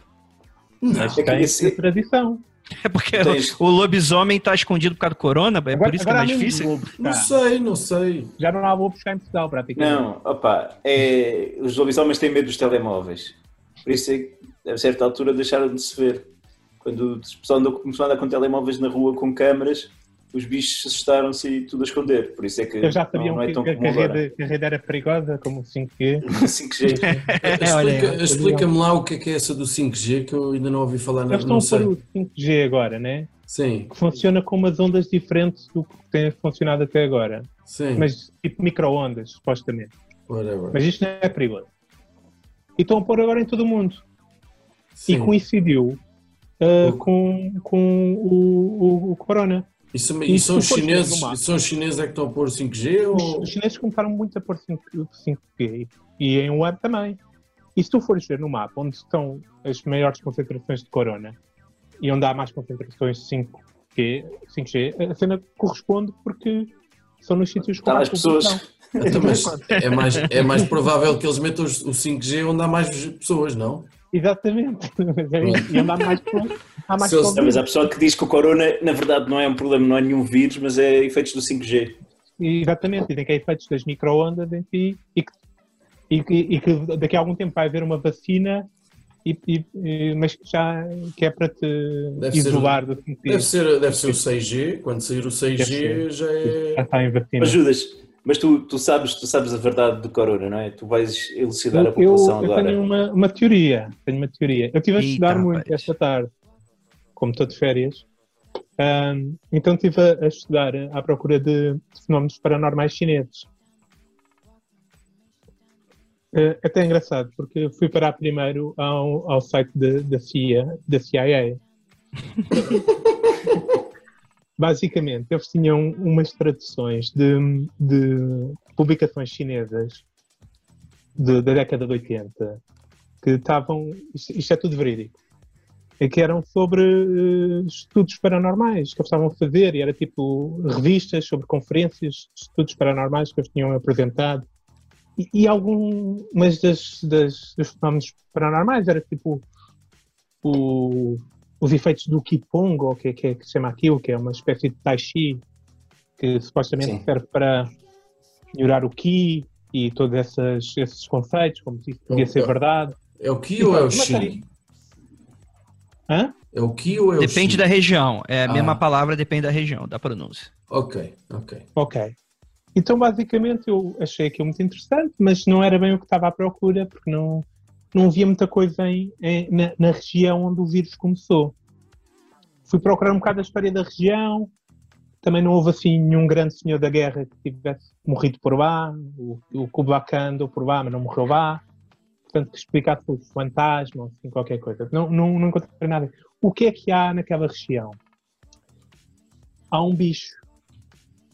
Não. Mas É tem esse- tradição. É porque o, lobisomem tá escondido por causa do corona, é por isso que é agora mais difícil. Não sei, não sei. Já não há lobos cá em Portugal, praticamente. Não, opa, é, os lobisomens têm medo dos telemóveis. Por isso é que, a certa altura, deixaram de se ver. Quando o pessoal andou, começou a andar com telemóveis na rua com câmaras, os bichos assustaram-se e tudo a esconder. Por isso é que Eu já não, sabia não é que, tão que, comum a rede, que a rede era perigosa, como o 5G. 5G. olha, Explica- Explica-me lá o que é que é essa do 5G que eu ainda não ouvi falar nada. Eles estão Não a pôr o 5G agora, né? Sim, Que funciona com umas ondas diferentes do que tem funcionado até agora. sim. Mas tipo micro-ondas, supostamente. Whatever. Mas isto não é perigoso. E estão a pôr agora em todo o mundo. Sim. E coincidiu O- com, com o, o, o Corona. E e são os chineses, são os chineses é que estão a pôr 5G Os, ou... os chineses começaram muito a pôr 5, 5G e em web também. E se tu fores ver no mapa onde estão as maiores concentrações de corona e onde há mais concentrações de 5G, 5G a cena corresponde porque são nos sítios com lá mais as pessoas. Então, é, mais, é mais provável que eles metam o 5G onde há mais pessoas, não? Exatamente. e onde há mais pessoas, há mais Se mas há pessoal que diz que o corona, na verdade, não é um problema, não é nenhum vírus, mas é efeitos do 5G. Exatamente, dizem que é efeitos das micro-ondas em si e que, e, que, e que daqui a algum tempo vai haver uma vacina, e, e- e- mas que já que é para te Deve ser- isolar do 5G. Deve ser, deve ser o 6G, quando sair o 6G ser. já Já é... está em vacina. Mas Judas, mas tu, tu, sabes, tu sabes a verdade do corona, não é? Tu vais elucidar a Eu, eu, população eu agora. tenho uma, uma teoria. Tenho uma teoria. Eu estive a Eita, estudar muito esta tarde, como estou de férias. Ahm, então estive a, a estudar à procura de, de fenómenos paranormais chineses. É até engraçado, porque fui parar primeiro ao, ao site da CIA, da CIA. Basicamente, eles tinham umas traduções de, de publicações chinesas de- da década de 80 que estavam. Isto, isto é tudo verídico. Que eram sobre eh, estudos paranormais que eles estavam a fazer, e era tipo revistas sobre conferências de estudos paranormais que eles tinham apresentado. E, e algumas das, das, dos fenómenos paranormais era tipo o, os efeitos do Qigong, ou o que, é- que, é que se chama aquilo, que é uma espécie de Tai Chi, que supostamente Sim. serve para melhorar o Qi e todos essas, esses conceitos, como se isso podia ser verdade. É o Ki ou é o tem- Hã? É o Ki ou é o Depende Xi? da região. É a Ah. mesma palavra, depende da região, da pronúncia. Ok, ok. Ok. Então, basicamente, eu achei aquilo muito interessante, mas não era bem o que estava à procura, porque não, não havia muita coisa em, em- na, na região onde o vírus começou. Fui procurar um bocado a história da região, também não houve assim nenhum grande senhor da guerra que tivesse morrido por lá, o, o andou por lá, mas não morreu lá. portanto, que explicasse o fantasma ou assim, qualquer coisa. Não, não, não encontrei nada. O que é que há naquela região? Há um bicho.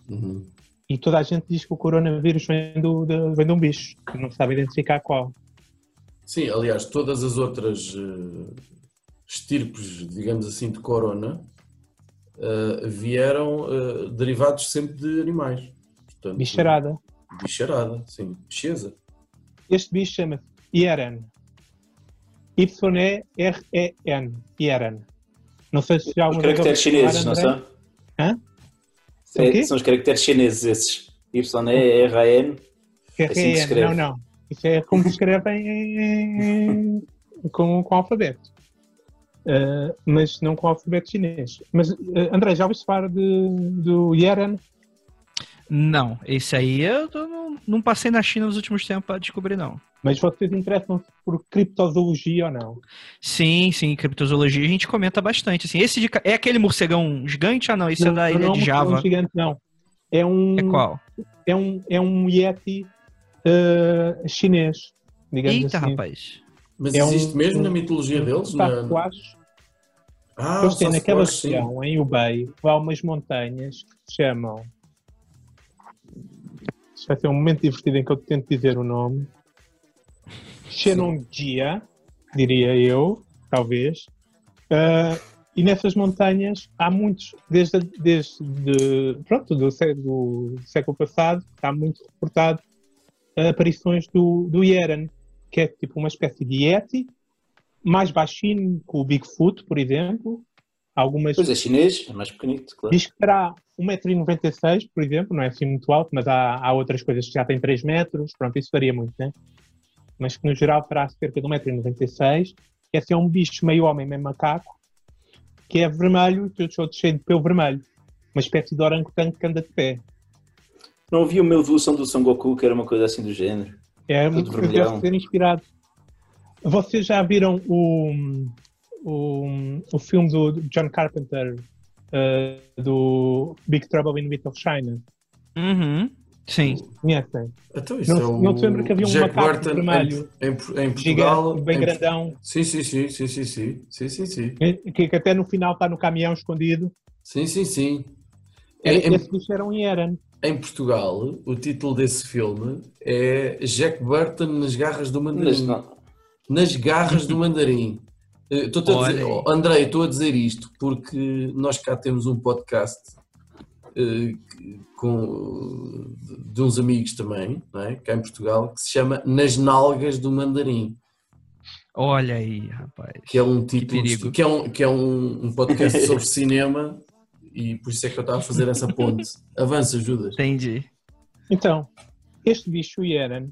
Uhum. E toda a gente diz que o coronavírus vem, do, de, vem de um bicho, que não sabe identificar qual. Sim, aliás, todas as outras eh, estirpes, digamos assim, de corona eh, vieram eh, derivados sempre de animais. Portanto, Bicharada. Bicharada, sim. Bicheza. Este bicho chama-se Ieren. Y-E-R-E-N. Ieren. Não sei se já Os alguma vez caracteres chineses, não são? Hã? São É, são os caracteres chineses esses. Y-E-R-A-N. É assim que se RN, escreve. não, não. Isso é como em, em- com, com alfabeto. Uh, mas não com alfabeto chinês. Mas, uh, André, já ouviste falar de, do Yeren? Não, esse aí eu não, não passei na China nos últimos tempos pra descobrir, não. Mas vocês interessam-se por criptozoologia ou não? Sim, sim, criptozoologia a gente comenta bastante. Assim, esse de é aquele morcegão gigante? Ah, não, esse é da ilha não, de não é um Java. gigante, não. É um, É qual? é um, é um Yeti uh, chinês, digamos Eita, assim. rapaz. Mas É um- existe mesmo um- na mitologia deles? Um Na... Ah, Eles têm naquela sim. região, em Ubei, há umas montanhas que se chamam. Isto vai ser um momento divertido em que eu tento dizer o nome. Xenongia, diria eu, talvez. Ah, e nessas montanhas há muitos, desde, desde pronto, do, do século passado, está muito reportado aparições do, do Yeren, que é tipo uma espécie de Yeti, mais baixinho que o Bigfoot, por exemplo. Algumas Pois é, chinês, é mais pequenito, claro. diz que terá 1,96m, por exemplo, não é assim muito alto, mas há, há outras coisas que já têm 3 metros, pronto, isso varia muito, né? Mas que no geral terá cerca de 1,96m. Esse é um bicho meio homem, meio macaco, que é vermelho e todos os outros cheios de pelo vermelho. Uma espécie de orangotango que anda de pé. Não havia uma evolução do Son Goku que era uma coisa assim do género. É Tudo muito vermelhão. deve ser inspirado. Vocês já viram o, o, o filme do John Carpenter eh, do Big Trouble in Little China? Uhum. Sim. Conhecem? Então, isso Não- é o não te lembra que havia um Jack macaco Burton vermelho? em, em, em Portugal. Gigante, bem em- grandão, Sim, sim, sim, sim, sim, sim, sim, sim, sim, que, que até no final está no caminhão escondido. sim, sim, sim. Em, em- Esse bicho era um Yeren. em Portugal, o título desse filme é Jack Burton nas garras do mandarim. não. Nas garras do mandarim. Eh, Estou-te a dizer, oh, André, estou a dizer isto porque nós cá temos um podcast que- com, de uns amigos também, não é? cá em Portugal, que se chama Nas Nalgas do Mandarim. Olha aí, rapaz. que é um título perigo. que é um, que é um, um podcast sobre cinema e por isso é que eu estava a fazer essa ponte. Avança, Judas. Entendi. Então, este bicho, o Yeren,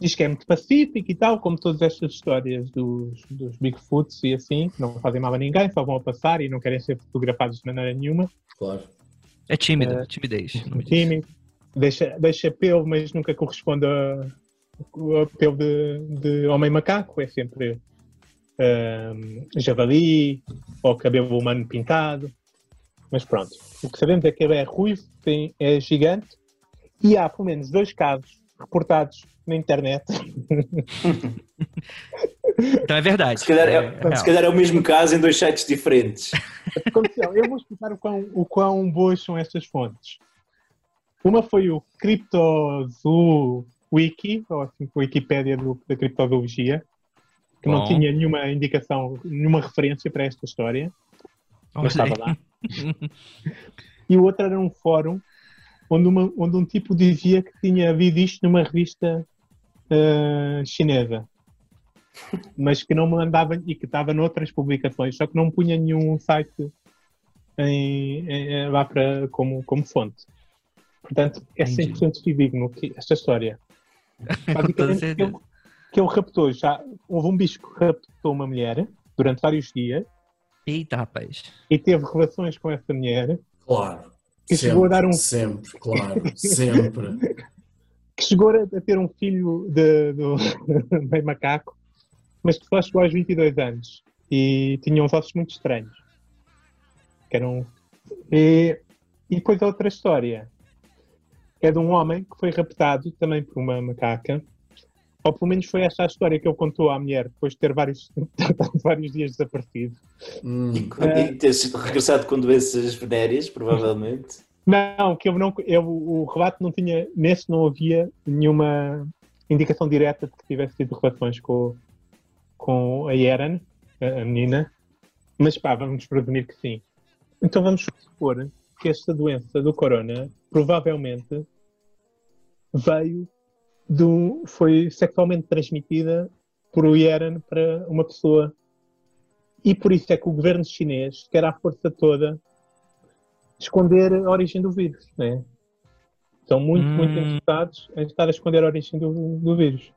diz que é muito pacífico e tal, como todas estas histórias dos, dos Bigfoots e assim, que não fazem mal a ninguém, só vão a passar e não querem ser fotografados de maneira nenhuma. Claro. É tímido, É. timidez. disso. tímido, deixa, deixa pelo, mas nunca corresponde a, a pelo de, de homem macaco, é sempre ahm, javali ou cabelo humano pintado. Mas pronto, o que sabemos é que ele é ruivo, tem, é gigante e há pelo menos dois casos reportados na internet. Então é verdade. Se calhar é, real. se calhar é o mesmo caso em dois sites diferentes. Aconteceu. Eu vou explicar o quão, o quão boas são estas fontes. Uma foi o CryptoZoo Wiki, ou assim, a Wikipédia do- da criptozoologia, que não Bom. tinha nenhuma indicação, nenhuma referência para esta história, Olha aí. estava lá. E o outro era um fórum onde, uma- onde um tipo dizia que tinha havido isto numa revista ah, chinesa, mas que não mandava e que estava noutras publicações, só que não punha nenhum site em- em- lá para, como, como fonte. Portanto, é Entendi. 100% fidedigno esta história. Basicamente, que certeza. ele, que ele raptou já. Houve um bicho que raptou uma mulher durante vários dias Eita, rapaz. e teve relações com essa mulher Claro. Que sempre, chegou a dar um- Sempre, claro. Sempre. que chegou a, ter um filho de, do meio macaco, mas que só chegou aos 22 anos e tinha uns ossos muito estranhos. Que eram... e, e depois a outra história é de um homem que foi raptado também por uma macaca Ou pelo menos foi essa a história que ele contou à mulher, depois de ter vários, vários dias desaparecido. Hum. E ter sido regressado com doenças venéreas, provavelmente. Não, que eu não, eu, o relato não tinha, nesse não havia nenhuma indicação direta de que tivesse tido relações com, com a Erin, a, a menina, mas pá, vamos presumir que sim. Então vamos supor que esta doença do corona provavelmente veio do, foi sexualmente transmitida por o Erin para uma pessoa. E por isso é que o governo chinês quer à força toda esconder a origem do vírus, né? Estão muito, Hum. muito interessados em estar a esconder a origem do, do vírus.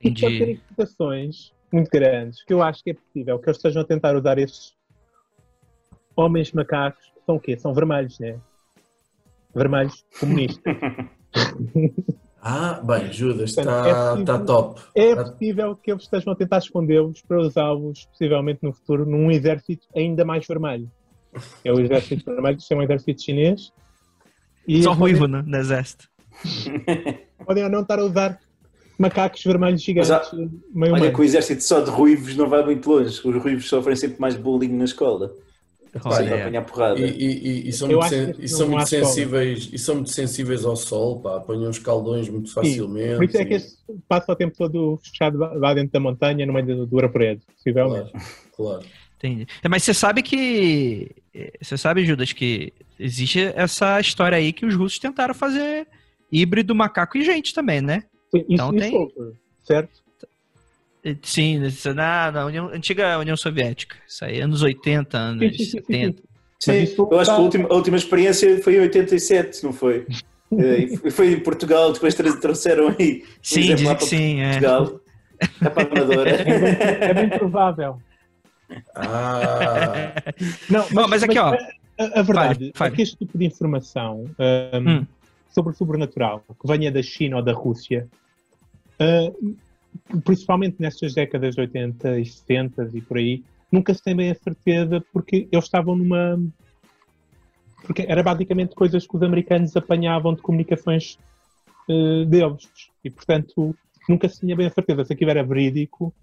E pode ter Entendi. implicações muito grandes, que eu acho que é possível que eles estejam a tentar usar esses homens macacos, que são o quê? São vermelhos, né? Vermelhos comunistas. Ah, bem, Judas, Portanto, está é tá top. É Ah. possível que eles estejam a tentar escondê-los para usá-los, possivelmente no futuro, num exército ainda mais vermelho. É o exército vermelho, que é um exército chinês. E Só ruivo no, no exército. Podem, podem ou não estar a usar macacos vermelhos gigantes, Mas meio Olha humanos. que o exército só de ruivos não vai muito longe. Os ruivos sofrem sempre mais bullying na escola. Olha, é. apanhar porrada. E, e- e- e são muito, sen- e são sensíveis e são muito sensíveis ao sol, pá, apanham os caldões muito facilmente. Por isso é que este passa o tempo todo fechado lá- dentro da montanha, no meio do, do Arapredo, possivelmente. Claro, claro. Entendi. É, Mas você sabe que. Você sabe, Judas, que existe essa história aí que os russos tentaram fazer híbrido macaco e gente também, né? Isso, Então isso tem- houve, certo? Eh, Sim, na, na União- antiga União Soviética. Isso aí, anos 80, anos Sim, sim, sim, sim. 70. Sim, Mas isso eu acho tá- que a última, a última experiência foi em 87, não foi? Eh, e foi em Portugal, depois trouxeram aí Sim, dizem que sim. É. Portugal. É para a Amadora. É bem provável. Ah, Não, Bom, mas aqui, ó. A, a verdade fale. é que este tipo de informação um, Hum. sobre o sobrenatural, que venha da China ou da Rússia, uh, principalmente nestas décadas de 80 e 70 e por aí, nunca se tem bem a certeza porque eles estavam numa. Porque era basicamente coisas que os americanos apanhavam de comunicações uh, deles. E, portanto, nunca se tinha bem a certeza se aquilo era verídico,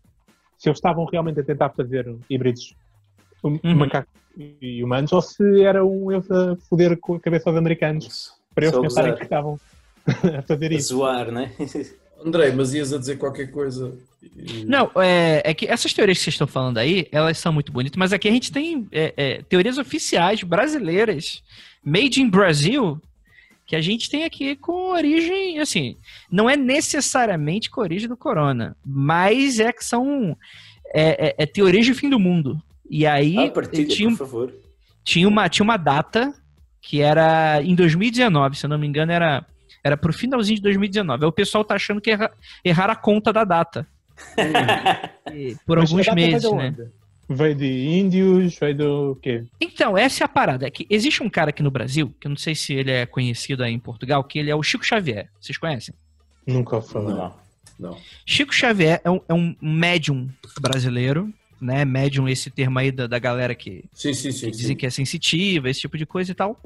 se eles estavam realmente a tentar fazer híbridos hum- Uhum. macacos e humanos, ou se eram eles a foder com a cabeça aos americanos para eles Só pensarem gozar. que estavam a fazer A isso. zoar, né? Andrei, mas ias a dizer qualquer coisa. Não, é, é que essas teorias que vocês estão falando aí, elas são muito bonitas, mas aqui a gente tem é, é, teorias oficiais brasileiras, made in Brasil, que a gente tem aqui com origem, assim, não é necessariamente com origem do corona, mas é que são é, é, é teorias de fim do mundo. E aí Ah, partilha, tinha, um por favor. tinha, uma, tinha uma data que era em 2019, se eu não me engano, era, era pro finalzinho de 2019. Aí o pessoal tá achando que erra, erraram a conta da data. E por Mas alguns meses, né? Veio de índios, veio do quê? Então, essa é a parada. É que existe um cara aqui no Brasil, que eu não sei se ele é conhecido aí em Portugal, que ele é o Chico Xavier. Vocês conhecem? Nunca falar. Não. Não. Chico Xavier é um, é um médium brasileiro, né? Médium, esse termo aí da, da galera que, Sim, sim, sim. que dizem que é sensitiva, esse tipo de coisa e tal.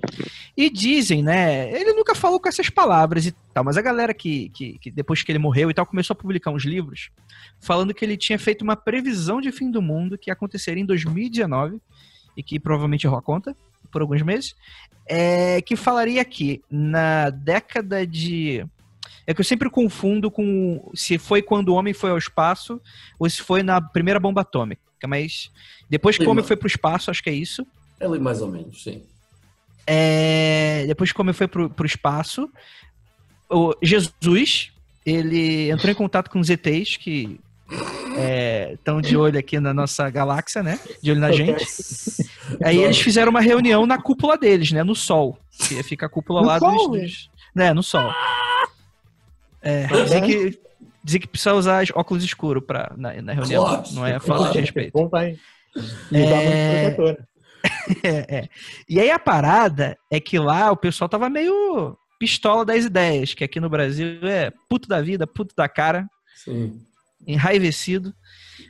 E dizem, né? Ele nunca falou com essas palavras e tal, mas a galera que, que, que depois que ele morreu e tal, começou a publicar uns livros falando que ele tinha feito uma previsão de fim do mundo que aconteceria em 2019 e que provavelmente errou a conta por alguns meses, é, que falaria que na década de. É que eu sempre confundo com se foi quando o homem foi ao espaço ou se foi na primeira bomba atômica. Mas depois que o homem foi pro espaço, acho que é isso. É mais ou menos, sim. É, depois que o homem foi pro, pro espaço, o Jesus, ele entrou em contato com os ETs que estão de olho aqui na nossa galáxia, né? De olho na gente. Aí eles fizeram uma reunião na cúpula deles, né? No Sol. Fica a cúpula No lá Sol, dos. Né, no Sol. É, dizem que, dizem que precisa usar óculos escuros pra, na, na reunião. Claro, não é claro. falta de respeito. Bom bem. E usava É. muito protetor. É, é. E aí a parada é que lá o pessoal tava meio pistola das ideias, que aqui no Brasil é puto da vida, puto da cara, Sim. enraivecido,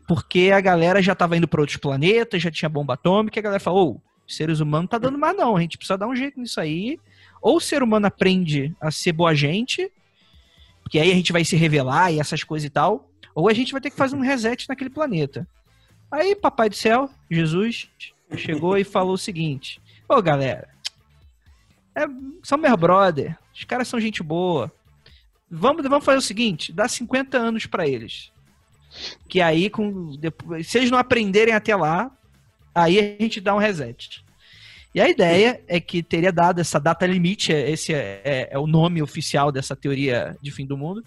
porque a galera já tava indo para outros planetas, já tinha bomba atômica, e a galera falou, ô, os seres humanos não tá dando mais não, a gente precisa dar um jeito nisso aí, ou o ser humano aprende a ser boa gente, porque aí a gente vai se revelar e essas coisas e tal, ou a gente vai ter que fazer um reset naquele planeta. Aí, Papai do Céu, Jesus, chegou e falou o seguinte: Ô galera, é, são meus brother, os caras são gente boa. Vamos, vamos fazer o seguinte: dá 50 anos pra eles. Que aí, com, depois, se eles não aprenderem até lá, aí a gente dá um reset. E a ideia é que teria dado essa data limite, esse é, é- é o nome oficial dessa teoria de fim do mundo,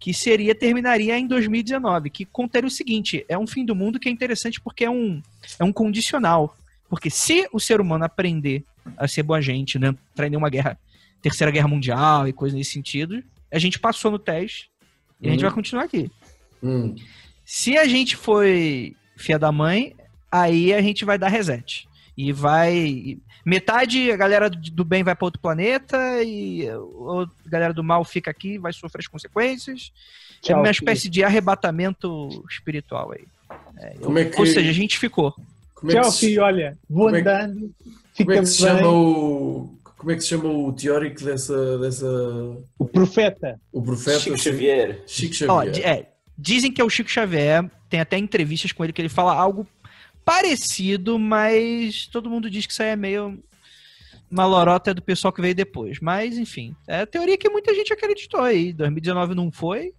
que seria terminaria em 2019, que contaria o seguinte, é um fim do mundo que é interessante porque é um, é um condicional. Porque se o ser humano aprender a ser boa gente, não entrar em nenhuma guerra, terceira guerra mundial e coisa nesse sentido, a gente passou no teste e a gente Uhum. vai continuar aqui. Hum. Se a gente foi fia da mãe, aí a gente vai dar reset. E vai. Metade a galera do bem vai para outro planeta e a galera do mal fica aqui vai sofrer as consequências. é Tchau, uma filho. espécie de arrebatamento espiritual aí. Como é que, Ou seja, a gente ficou. como é que Tchau, se- filho, olha, vou como é andando, como é que se bem. chama o. Como é que se chama o teórico dessa. dessa O profeta. o profeta? Chico? Xavier. Chico Xavier. é, dizem que é o Chico Xavier, tem até entrevistas com ele que ele fala algo parecido, mas todo mundo diz que isso aí é meio uma lorota do pessoal que veio depois. Mas, enfim, é a teoria que muita gente acreditou aí. 2019 não foi,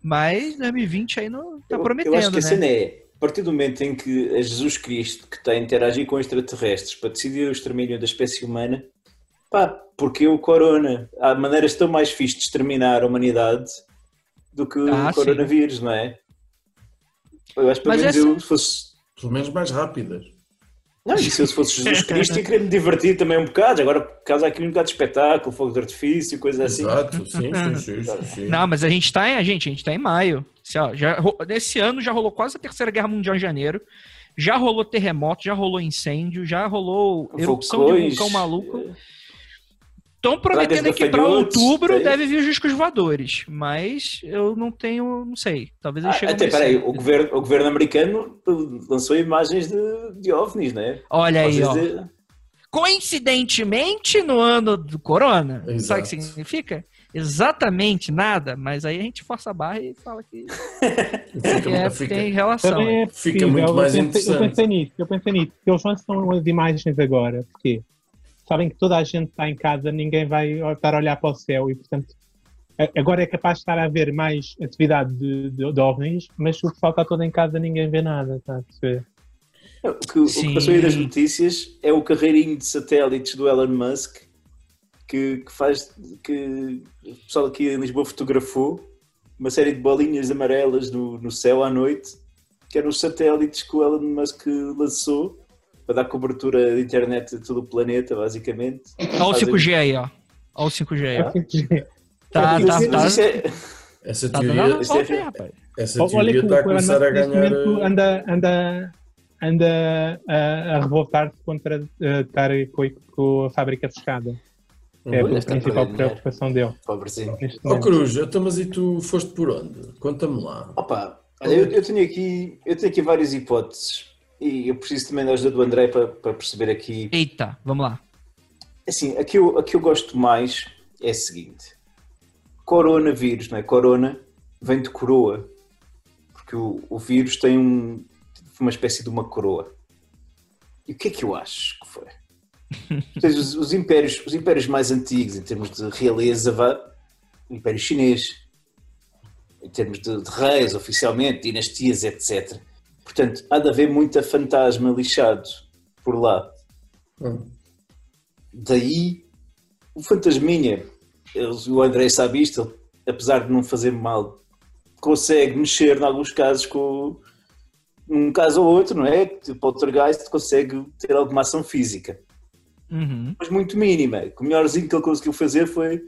mas 2020 aí não tá Eu- prometendo, Eu acho que a né? cena é, a partir do momento em que é Jesus Cristo que está a interagir com extraterrestres para decidir o extermínio da espécie humana, pá, porque o corona, há maneiras tão mais fixes de exterminar a humanidade do que Ah, o coronavírus, não é? Eu acho que pelo menos essa- eu, se fosse... Pelo menos mais rápidas. Não, e se eu fosse Jesus Cristo ia querer me divertir também um bocado, agora por causa aqui um bocado de espetáculo, fogo de artifício, coisas assim. Exato, sim, sim, sim, sim. Não, mas a gente tá em, a gente, a gente tá em maio. Assim, ó, já, nesse ano já rolou quase a Terceira Guerra Mundial em janeiro. Já rolou terremoto, já rolou incêndio, já rolou erupção de Vulcões, vulcão maluco. eh, Estão prometendo que para outubro tem. deve vir os discos voadores, mas eu não tenho, não sei. Talvez eles Ah, cheguem até, mais peraí, o governo, o governo americano lançou imagens de, de OVNIs, não é? Olha aí, ó. de- Coincidentemente no ano do corona, sabe o Exato. que significa? Exatamente nada, mas aí a gente força a barra e fala que, que é, fica- tem relação. É Fica muito mais eu pensei, interessante. Eu pensei nisso, eu pensei nisso. Eles lançam as imagens agora, porque sabem que toda a gente está em casa, ninguém vai estar a olhar para o céu e, portanto, agora é capaz de estar a haver mais atividade de, de, de ovnis, mas o pessoal está todo em casa, ninguém vê nada, está a perceber? O que, o que passou aí das notícias é o carreirinho de satélites do Elon Musk que, que faz que o pessoal aqui em Lisboa fotografou uma série de bolinhas amarelas no, no céu à noite que eram os satélites que o Elon Musk lançou para dar cobertura de internet a todo o planeta, basicamente. Olha o Fazem- 5G aí, ó. Olha o 5G aí, ó. Tá, tá, tá. isso é- Essa Tá teoria, é- essa teoria está a começar a ganhar. eh, anda, anda, anda a, a revoltar-se contra eh, estar com, com a fábrica fechada. É a principal preocupação dele Pobrezinho. Ó. Cruz, então, mas e tu foste por onde? Conta-me lá. Opa, olha, eu, eu tenho aqui, eu tenho aqui várias hipóteses e eu preciso também da ajuda do André para, para perceber aqui. Eita, vamos lá. Assim, a que, eu, a que eu gosto mais é a seguinte: coronavírus, não é? Corona vem de coroa, porque o, o vírus tem um, uma espécie de uma coroa. E o que é que eu acho que foi? Seja, os, os impérios, os impérios mais antigos, em termos de realeza, vá, o Império Chinês, em termos de, de reis, oficialmente, dinastias, etc. Portanto, há de haver muita fantasma lixado por lá. Hum. Daí o fantasminha, eles, o André sabe isto, ele, apesar de não fazer mal, consegue mexer em alguns casos com um caso ou outro, não é? Tipo, o poltergeist consegue ter alguma ação física, Uhum. mas muito mínima. O melhorzinho que ele conseguiu fazer foi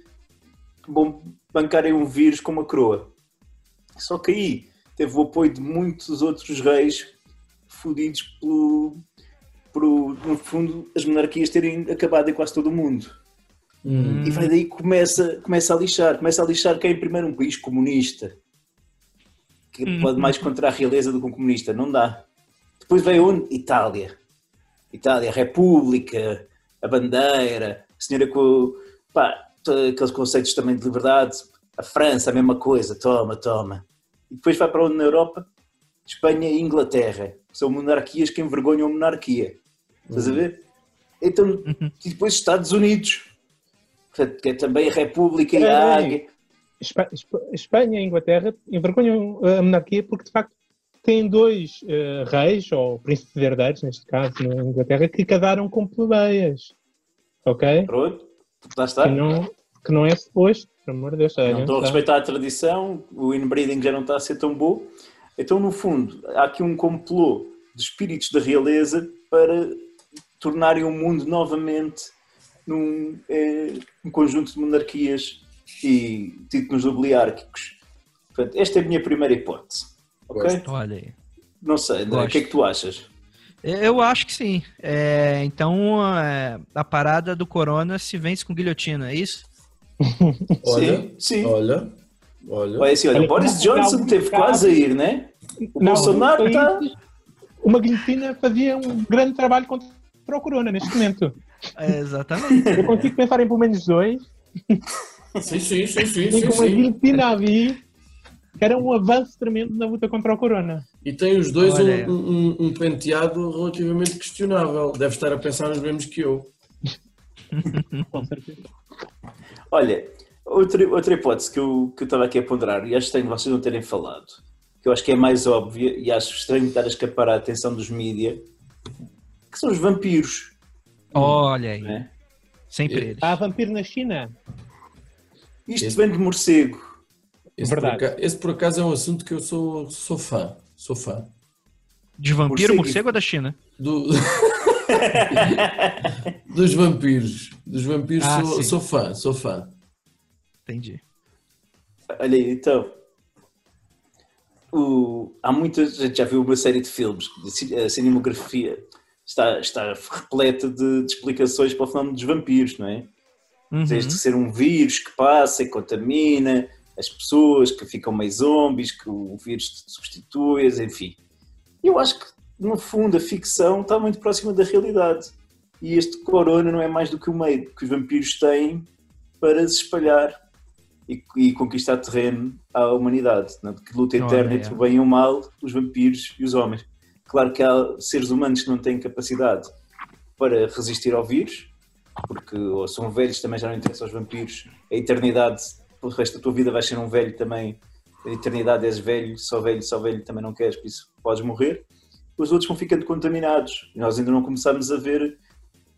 bom, bancarem um vírus com uma coroa. Só que aí teve o apoio de muitos outros reis fodidos pelo, pelo, no fundo, as monarquias terem acabado em quase todo o mundo. Hum. E vai daí que começa, começa a lixar. Começa a lixar quem primeiro um país comunista. Que Hum. pode mais contra a realeza do que um comunista. Não dá. Depois veio onde? Itália. Itália, República, a bandeira, a senhora com pá, aqueles conceitos também de liberdade. A França, a mesma coisa, toma, toma. E depois vai para onde na Europa? Espanha e Inglaterra. São monarquias que envergonham a monarquia. Estás a ver? Então, e depois Estados Unidos, que é também a República e a É, Águia. Espa- Espa- Espanha e Inglaterra envergonham a monarquia porque, de facto, têm dois eh, reis, ou príncipes herdeiros, neste caso, na Inglaterra, que casaram com plebeias. Ok? Pronto, lá está. Não, que não é suposto, pelo amor de Deus. Não estão a respeitar a tradição, o inbreeding já não está a ser tão bom. Então, no fundo, há aqui um complô de espíritos da realeza para tornarem o mundo novamente num eh, um conjunto de monarquias e títulos nobiliárquicos. Portanto, esta é a minha primeira hipótese. Ok? Olha aí. Não sei, André, o que é que tu achas? Eu acho que sim. É, então, é, a parada do corona se vence com guilhotina, é isso? Olha, sim, sim. olha, olha. Olha, assim, olha, Boris Johnson teve quase a ir, né? O Bolsonaro está. Uma guilhotina fazia um grande trabalho contra o corona neste momento. É, exatamente. Eu consigo pensar em pelo menos dois, Sim, sim, sim, sim, em sim, que uma guilhotina havia, que era um avanço tremendo na luta contra o corona. E tem os dois um, um- um penteado relativamente questionável. Deve estar a pensar nos mesmos que eu. Com certeza. Olha, outra, outra hipótese que eu, que eu estava aqui a ponderar, e acho estranho vocês não terem falado, que eu acho que é mais óbvia e acho estranho estar a escapar à atenção dos mídia, que são os vampiros. Olha aí. Né? Sempre eles. Há vampiro na China? Isto Esse- vem de morcego. Esse por, Verdade. acaso, esse por acaso é um assunto que eu sou, sou fã. Sou fã. De vampiro, Morcego. morcego ou da China? Do- dos vampiros. Dos vampiros Ah, sou, sou fã, sou fã. Entendi. Olha aí, então. O, há muita gente já viu uma série de filmes, a cinematografia está, está repleta de, de explicações para o fenómeno dos vampiros, não é? Uhum. Desde ser um vírus que passa e contamina as pessoas, que ficam meio zombies, que o vírus te substitui, enfim. Eu acho que, no fundo, a ficção está muito próxima da realidade. E este corona não é mais do que o meio que os vampiros têm para se espalhar e, e conquistar terreno à humanidade. Não? é? Que luta eterna é. entre o bem e o mal, os vampiros e os homens. Claro que há seres humanos que não têm capacidade para resistir ao vírus, porque ou são velhos, também já não interessa aos vampiros. A eternidade, pelo resto da tua vida, vais ser um velho também. A eternidade és velho, só velho, só velho também não queres, por isso podes morrer. Os outros vão ficando contaminados. E nós ainda não começamos a ver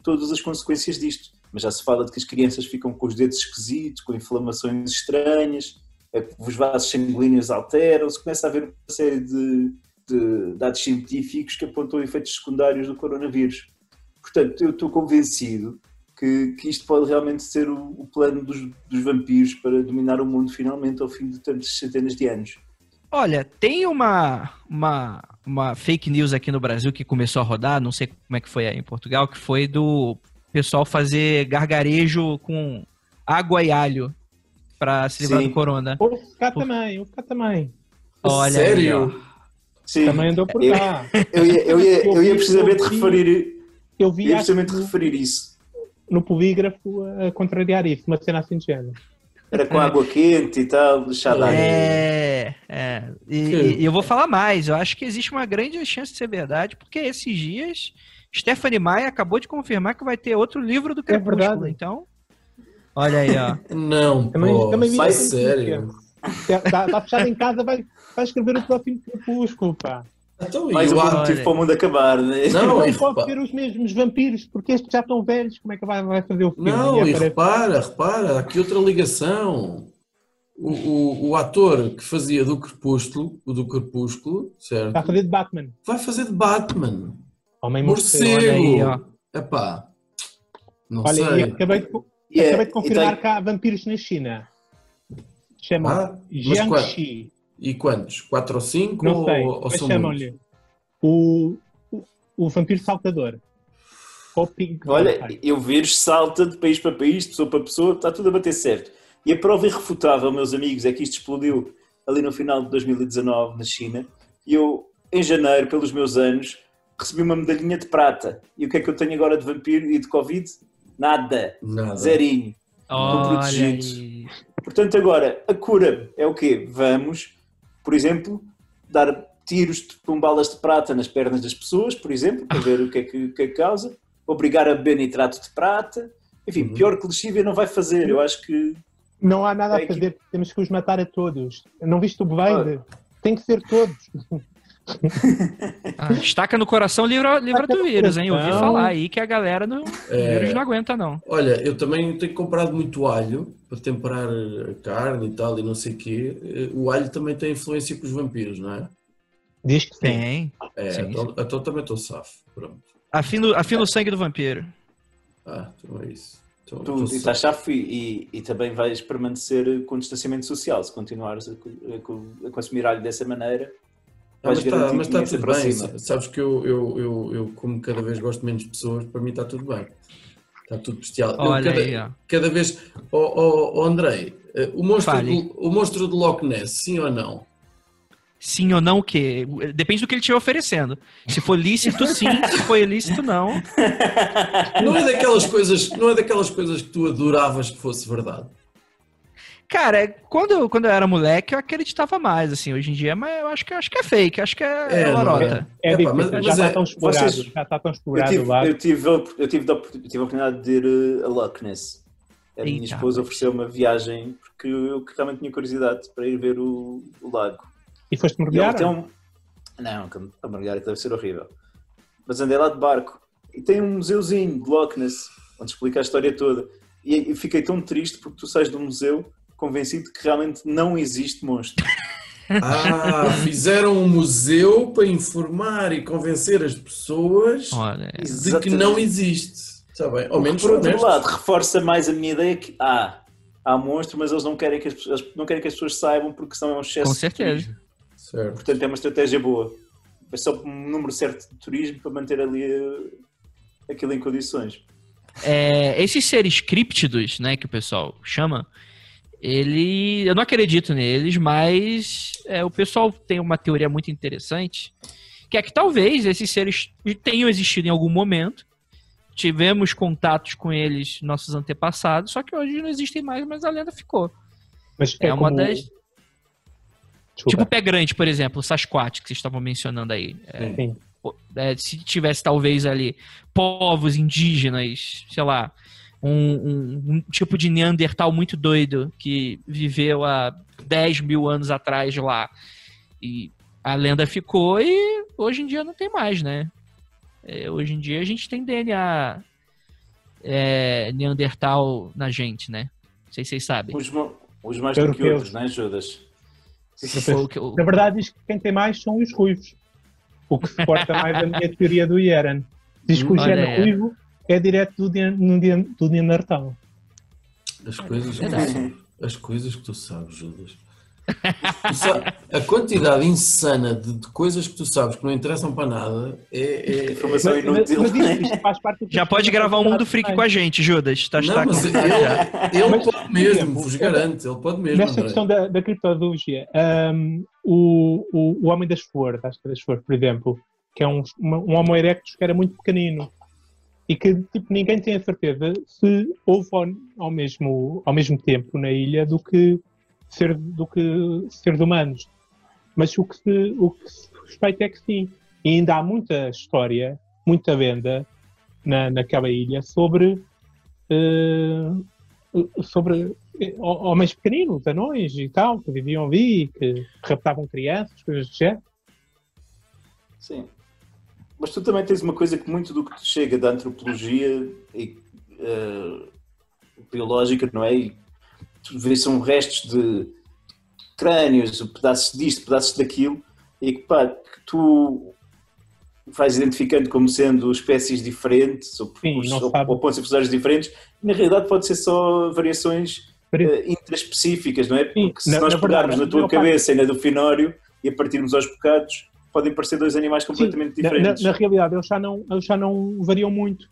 todas as consequências disto. Mas já se fala de que as crianças ficam com os dedos esquisitos, com inflamações estranhas, é os vasos sanguíneos alteram-se, começa a haver uma série de, de dados científicos que apontam efeitos secundários do coronavírus. Portanto, eu estou convencido que, que isto pode realmente ser o, o plano dos, dos vampiros para dominar o mundo finalmente ao fim de tantas centenas de anos. Olha, tem uma, uma, uma fake news aqui no Brasil que começou a rodar, não sei como é que foi aí em Portugal, que foi do pessoal fazer gargarejo com água e alho pra se livrar Sim. do corona. Houve cá também, houve cá também. Olha Sério? aí. Sim, Também andou por eu, cá. eu, ia, eu, ia, eu ia Eu precisamente vi- referir, Eu eu vi ia precisamente referir isso. no polígrafo a contrariar isso, uma cena assim de género. Era com água quente e tal, deixada ali. É, é. E, e- eu vou falar mais. Eu acho que existe uma grande chance de ser verdade, porque esses dias Stephanie Maia acabou de confirmar que vai ter outro livro do Crepúsculo. verdade. então, olha aí, ó. Não, Também, pô, também essa sério. notícia. Está, está fechado em casa, vai, vai escrever o próximo crepúsculo, pá. Então, Mais um Olha. motivo para o mundo acabar, né? Não, Não e pode ser os mesmos vampiros, porque estes já estão velhos, como é que vai, vai fazer o filme? Não, e aparece- repara, repara, aqui outra ligação. O, o, o ator que fazia do Crepúsculo, o do Crepúsculo, certo? A fazer de Batman. Vai fazer de Batman. Homem Morcego. Olha aí, ó. Epá, não Olha, e sei. acabei de, E é- acabei de confirmar tem- que há vampiros na China. Chamam Ah, Jiangxi. E quantos? Quatro ou cinco? Não ou, sei, ou são chamam-lhe o, o, o vampiro saltador. Ou Pink Olha, Vampire. eu vejo salta de país para país, de pessoa para pessoa, está tudo a bater certo. E a prova irrefutável, meus amigos, é que isto explodiu ali no final de 2019 na China. E eu, em janeiro, pelos meus anos, recebi uma medalhinha de prata. E o que é que eu tenho agora de vampiro e de Covid? Nada. Nada. Zerinho. Olha protegidos. aí. Portanto, agora, a cura é o quê? Vamos, por exemplo, dar tiros com balas de prata nas pernas das pessoas, por exemplo, para ver o que é que, é que causa. Obrigar a beber nitrato de prata. Enfim, Uhum. pior que lexívia não vai fazer. Eu acho que Não há nada É a que- fazer, temos que os matar a todos. Não viste o Blade? Tem que ser todos. Ah, estaca no coração, livra, livra do vírus, hein? Eu ouvi falar aí que a galera não, É. vírus não aguenta, não. Olha, eu também tenho comprado muito alho para temperar a carne e tal, e não sei o quê. O alho também tem influência com os vampiros, não é? Diz que sim. Tem. É, Sim, então, então também estou safo. Pronto. Afina, o- afina o sangue do vampiro. Ah, então é isso. Então, tu estás safo. chafo e, e, e também vais permanecer com distanciamento social. Se continuares a, a a consumir alho dessa maneira, mas está mas tá se tudo bem. Sabes que eu, eu, eu, eu, como cada vez gosto menos de pessoas, para mim está tudo bem. Está tudo bestial. Eu Olha cada, aí, ó. cada vez. Oh, oh, oh, Andrei, eh, o monstro, Fale. do, o monstro de Loch Ness, sim ou não? Sim ou não, o quê? Depende do que ele estiver oferecendo. Se for lícito, sim. Se for ilícito, não. Não é daquelas coisas, não é daquelas coisas que tu adoravas que fosse verdade. Cara, quando, eu- quando eu era moleque, eu acreditava mais, assim. Hoje em dia, mas eu acho que, acho que é fake, acho que é, É, é lorota. É Epá, difícil, mas- já está é- tão explorado. vocês- Já está tão Eu explorado tive, lá. eu, tive, eu tive, eu tive a oportunidade de ir eh, a Loch Ness. A minha Eita, esposa ofereceu uma viagem porque eu realmente tinha curiosidade para ir ver o, o lago. E foste mergulhar? um... Não, a mergulhar deve ser horrível. Mas andei lá de barco e tem um museuzinho de Loch Ness onde explica a história toda. E eu fiquei tão triste porque tu sais do museu convencido que realmente não existe monstro. Ah, fizeram um museu para informar e convencer as pessoas Olha, de que não existe. Está bem? Ao menos por outro honestos. lado, reforça mais a minha ideia que há, há monstro, mas eles não querem que as, pessoas- não querem que as pessoas saibam porque senão é um excesso com de certeza. turismo. Certo. Portanto, é uma estratégia boa. É só um número certo de turismo para manter ali eh, aquilo em condições. É, esses seres críptidos, né, que o pessoal chama, ele, eu não acredito neles, mas é, o pessoal tem uma teoria muito interessante, que é que talvez esses seres tenham existido em algum momento, tivemos contatos com eles, nossos antepassados, só que hoje não existem mais, mas a lenda ficou. Mas É, uma como- das. Desculpa. Tipo o pé grande, por exemplo, o Sasquatch que vocês estavam mencionando aí. É, é, se tivesse talvez ali povos indígenas, sei lá, um, um- um tipo de Neandertal muito doido que viveu há 10 mil anos atrás lá. E a lenda ficou e hoje em dia não tem mais, né? É, hoje em dia a gente tem DNA é, Neandertal na gente, né? Não sei se vocês sabem. Mo- uns mais do que outros, não é, Judas? Eu- Na verdade, diz que quem tem mais são os ruivos. O que suporta mais a minha teoria do Ieran. Diz que o Olha gene ruivo é direto do, Nean- do Neandertal. As coisas, que tu as coisas que tu sabes, Judas. Tu a quantidade insana de, de coisas que tu sabes que não interessam para nada é. é- é- Informação Mas, inútil. mas do que Já pode gravar o Mundo Freak com a gente, Judas. Tá, Não, tá mas ele, ele Mas, pode mesmo, vos garanto, ele pode mesmo. Nessa André. questão da, da criptozoologia, hum, o, o, o Homem das Flores, acho que é das Flores, por exemplo, que é um, um Homo erectus que era muito pequenino e que tipo, ninguém tem a certeza se houve ao, ao mesmo, ao mesmo tempo na ilha do que, ser, do que seres humanos. Mas o que, se, o que se suspeita é que sim. E ainda há muita história, muita venda na, naquela ilha sobre eh, sobre eh, homens pequeninos, anões e tal, que viviam ali, que raptavam crianças, coisas do género. Sim. Mas tu também tens uma coisa que muito do que te chega da antropologia e, eh, biológica, não é? E tu vês são restos de crânios, pedaços disto, pedaços daquilo, e que, pá, que tu vais identificando como sendo espécies diferentes ou, Sim, ou, ou, pontos infusórios diferentes, na realidade pode ser só variações eh, intraespecíficas, não é? Sim, Porque se na- nós na verdade, pegarmos na tua parte- cabeça e na do Finório e a partirmos aos bocados, podem parecer dois animais completamente Sim, diferentes. Na, na realidade, eles já, não, eles já não variam muito.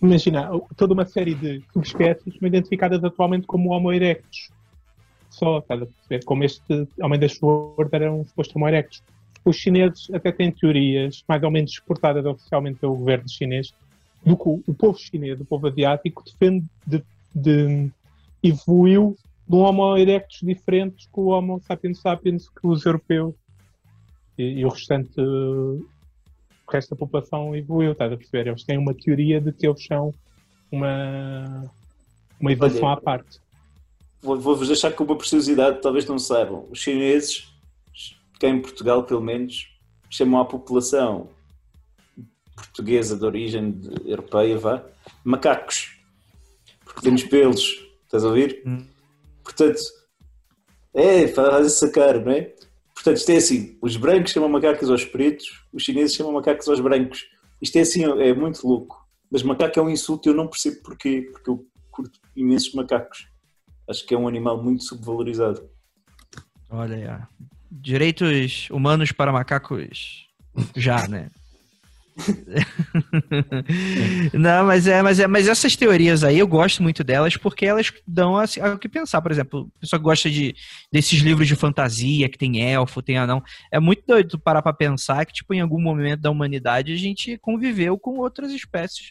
Imagina, toda uma série de subespécies são identificadas atualmente como Homo erectus. Só, estás a perceber? Como este Homem das Flores era um suposto Homo erectus. Os chineses até têm teorias, mais ou menos exportadas oficialmente pelo governo chinês, do que o, o povo chinês, o povo asiático, defende de, de evoluiu de um Homo erectus diferente com o Homo sapiens sapiens que os europeus e, e o restante o resto da população evoluiu, estás a perceber? Eles têm uma teoria de que eles são uma, uma evolução Olha, à parte. Vou- Vou-vos deixar com uma preciosidade, talvez não saibam. Os chineses, cá em Portugal pelo menos, chamam a população portuguesa de origem de- europeia, vá, macacos. Porque temos pelos, estás a ouvir? Hum. Portanto, é, faz essa cara, não é? Portanto, isto é assim, os brancos chamam macacos aos pretos, os chineses chamam macacos aos brancos. Isto é assim, é muito louco. Mas macaco é um insulto e eu não percebo porquê, porque eu curto imensos macacos. Acho que é um animal muito subvalorizado. Olha aí. Direitos humanos para macacos já, né? Não, mas é, mas é, mas essas teorias aí eu gosto muito delas porque elas dão assim, o que pensar, por exemplo, a pessoa que gosta de desses livros de fantasia que tem elfo, tem anão, é muito doido tu parar para pensar que tipo em algum momento da humanidade a gente conviveu com outras espécies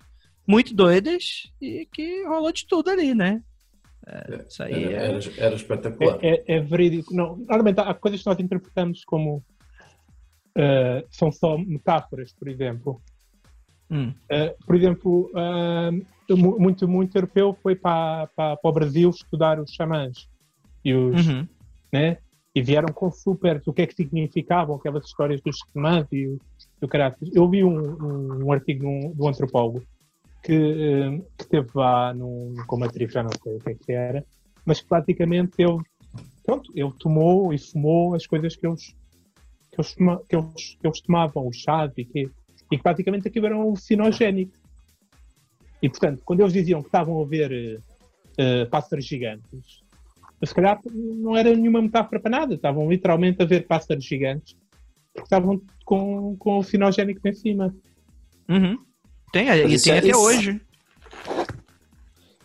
muito doidas e que rolou de tudo ali, né? É, isso aí Era, é... era, era espetacular. É, é- é verídico. Não, normalmente há coisas que nós interpretamos como ah, são só metáforas, por exemplo. Hum, Ah, por exemplo, mu- muito, muito europeu foi para, para, para o Brasil estudar os xamãs e, os, uhum. né? e vieram com super o que é que significavam aquelas histórias dos xamãs e o, e o caráter. Eu vi um, um, um artigo de um, de um antropólogo que, que teve lá num, com uma tribo, já não sei o que é que era, mas que praticamente ele, pronto, ele tomou e fumou as coisas que eles, que eles, que eles, que eles tomavam, os chás e que, e que praticamente aquilo era um alucinogénico. E portanto, quando eles diziam que estavam a ver eh, pássaros gigantes, se calhar não era nenhuma metáfora para nada, estavam literalmente a ver pássaros gigantes porque estavam com, com alucinogénicos em cima. Uhum. Tem, e tem é- até isso- hoje.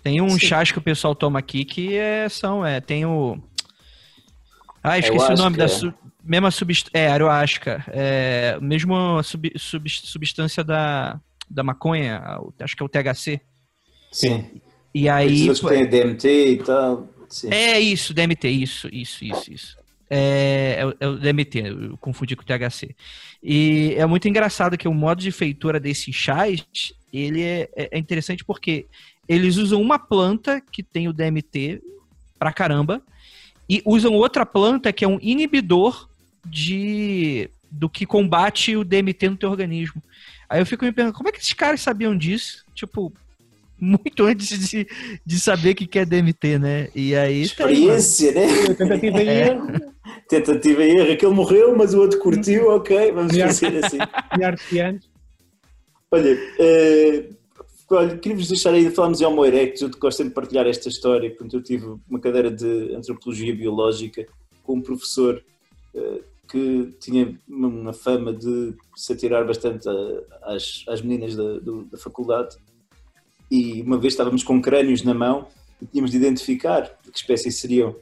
Tem uns Sim. chás que o pessoal toma aqui que é, são, é, tem o... Ah, esqueci o nome da su... mesma substância, é, ayahuasca, é, mesmo sub... sub- substância da, da maconha, acho que é o THC. Sim. E Aí, eles têm DMT e tal. Sim. É isso, DMT, isso, isso, isso, isso. É, é, o- é o DMT, eu confundi com o THC. E é muito engraçado que o modo de feitura desses chás, ele é, é- é interessante porque eles usam uma planta que tem o DMT pra caramba e usam outra planta que é um inibidor de do que combate o DMT no teu organismo. Aí eu fico me perguntando, como é que esses caras sabiam disso? Tipo, muito antes de, de saber o que é DMT, né? E aí tem, mano. Experiência, né? Tentativa e É. erro, Tentativa e erro. Aquele morreu, mas o outro curtiu, ok, vamos fazer assim. de. Olha, eh, olha queria-vos deixar aí, falámos em Homo erectus, eu gosto sempre de partilhar esta história, portanto eu tive uma cadeira de Antropologia Biológica com um professor que tinha uma- fama de se atirar bastante a- às, às meninas da, do- da faculdade e uma vez estávamos com crânios na mão e tínhamos de identificar de que espécie seriam.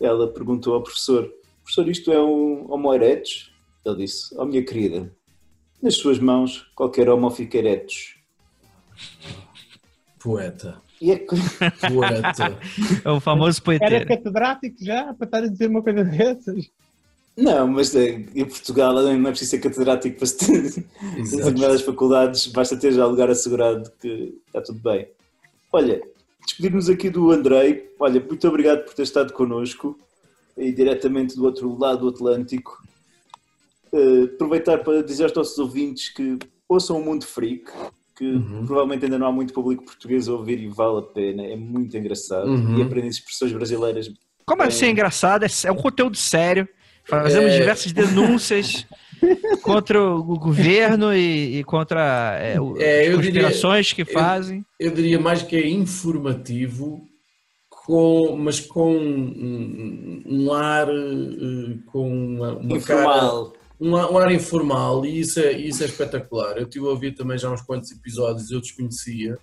Ela perguntou ao professor, professor, isto é um Homo erectus? Ele disse, oh minha querida, nas suas mãos qualquer Homo fica erectus. Poeta. E é Poeta. É o famoso Era poeteiro. catedrático já para estar a dizer uma coisa dessas. Não, mas eh, em Portugal não é preciso ser catedrático para se ter determinadas faculdades, basta ter já lugar assegurado que está tudo bem. Olha, despedir-nos aqui do Andrei. Olha, muito obrigado por ter estado connosco e diretamente do outro lado do Atlântico. Eh, aproveitar para dizer aos nossos ouvintes que ouçam o Mundo Freak, que Uhum. provavelmente ainda não há muito público português a ouvir e vale a pena, é muito engraçado Uhum. e aprendem expressões brasileiras Como assim é engraçado? É, é um conteúdo sério. Fazemos É. diversas denúncias contra o governo e, e contra é, o- É, as eu diria- conspirações que fazem. Eu diria mais que é informativo, com, mas com um, um ar, eh, com uma, uma cara, informal. um, ar- um ar informal e isso é, isso é espetacular. Eu estive a ouvir também já uns quantos episódios, eu desconhecia,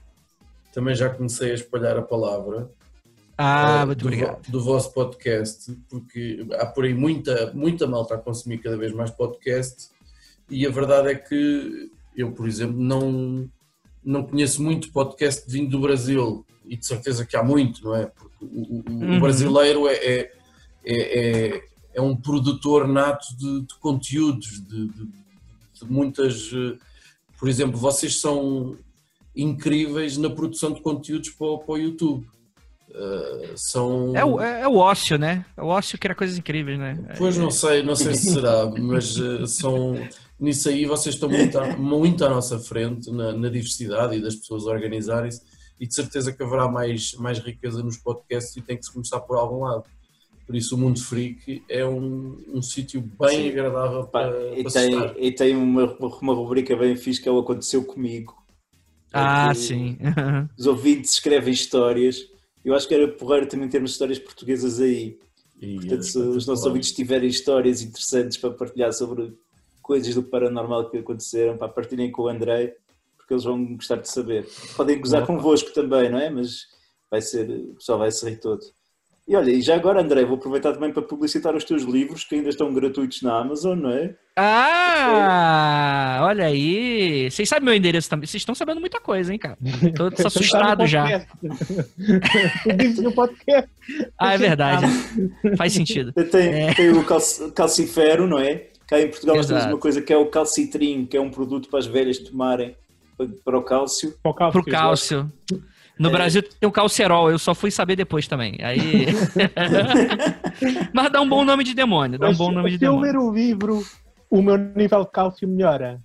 também já comecei a espalhar a palavra. Ah, eh, muito do, obrigado. do vosso podcast, porque há por aí muita, muita malta a consumir cada vez mais podcast e a verdade é que eu, por exemplo, não, não conheço muito podcast vindo do Brasil e de certeza que há muito, não é? Porque o, o- o Uhum. brasileiro é, é, é, é- é um produtor nato de, de conteúdos, de, de- de muitas. eh, Por exemplo, vocês são incríveis na produção de conteúdos para, o- para o YouTube. Eh, são. É o, é, é o ócio, né? É o ócio cria coisas incríveis, né? Pois não sei, não sei se será, mas eh, são nisso aí vocês estão muito, à- muito à nossa frente na, na diversidade e das pessoas organizarem-se e de certeza que haverá mais, mais riqueza nos podcasts e tem que se começar por algum lado. Por isso o Mundo Freak é um, um sítio bem Sim. agradável Pá, para, e para tem, estar. e tem uma, uma rubrica bem fixe que é o Aconteceu Comigo. Ah, que sim. Os ouvintes escrevem histórias. Eu acho que era porreiro também termos histórias portuguesas aí. E, Portanto, eh, se os nossos ouvintes tiverem histórias interessantes para partilhar sobre coisas do paranormal que aconteceram, para partilhem com o André, porque eles vão gostar de saber. Podem gozar Opa. convosco também, não é? Mas vai ser, o pessoal vai se rir todo. E olha, e já agora, André, vou aproveitar também para publicitar os teus livros que ainda estão gratuitos na Amazon, não é? Ah, olha aí. Vocês sabem meu endereço também. Vocês estão sabendo muita coisa, hein, cara? Tô, tô assustado já. No podcast. Ah, é verdade. Faz sentido. Tem, É. tem o calci- calcifero, não é? Cá em Portugal nós temos uma coisa que é o calcitrim, que é um produto para as velhas tomarem para- o cálcio. Para o cálcio. Pro cálcio. No É. Brasil tem o calcerol, eu só fui saber depois também. Aí. Mas dá um bom nome de demônio. Dá um bom nome de se eu demônio. ler o livro, o meu nível de cálcio melhora.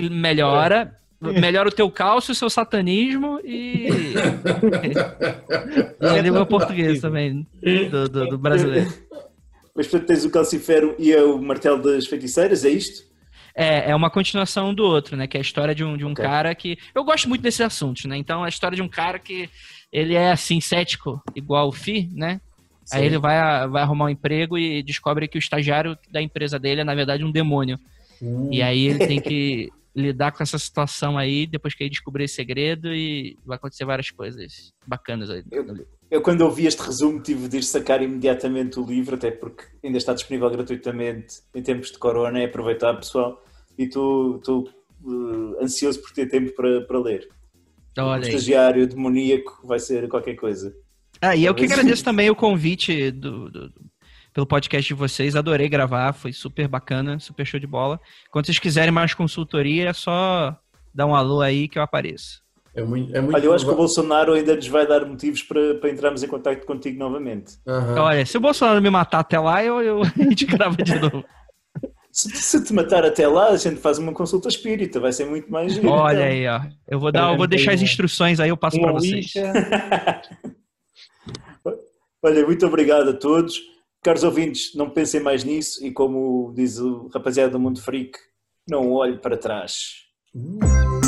Melhora. Melhora o teu cálcio, o seu satanismo e. e a língua portuguesa também. Do, do- do brasileiro. Mas portanto tens o calcifero e é o martelo das feiticeiras, é isto? É, é uma continuação do outro, né? Que é a história de um, de um Ok. cara que. Eu gosto muito desses assuntos, né? Então, a história de um cara que ele é assim, cético, igual o Fi, né? Aí ele vai, vai arrumar um emprego e descobre que o estagiário da empresa dele é, na verdade, um demônio. Uh, E aí ele tem que lidar com essa situação aí, depois que ele descobrir esse segredo, e vai acontecer várias coisas bacanas aí. no livro. Eu quando ouvi este resumo tive de ir sacar imediatamente o livro, até porque ainda está disponível gratuitamente em tempos de corona, é aproveitar pessoal, e estou eh, ansioso por ter tempo para, para ler. Olha estagiário demoníaco vai ser qualquer coisa. Ah, e eu que agradeço também o convite do, do- do- pelo podcast de vocês. Adorei gravar, foi super bacana, super show de bola. Quando vocês quiserem mais consultoria, é só dar um alô aí que eu apareço. é muito, é muito Olha, eu acho que o Bolsonaro ainda nos vai dar motivos para, para entrarmos em contato contigo novamente. Aham. Olha, se o Bolsonaro me matar até lá, eu, eu, a gente grava de novo. Se, se te matar até lá, a gente faz uma consulta espírita, vai ser muito mais. Olha então. aí, ó. Eu vou, dar, eu vou deixar as instruções aí, eu passo pra Uma vocês. Olha, muito obrigado a todos. Caros ouvintes, não pensem mais nisso e como diz o rapaziada do Mundo Freak, não olhe para trás. Uh.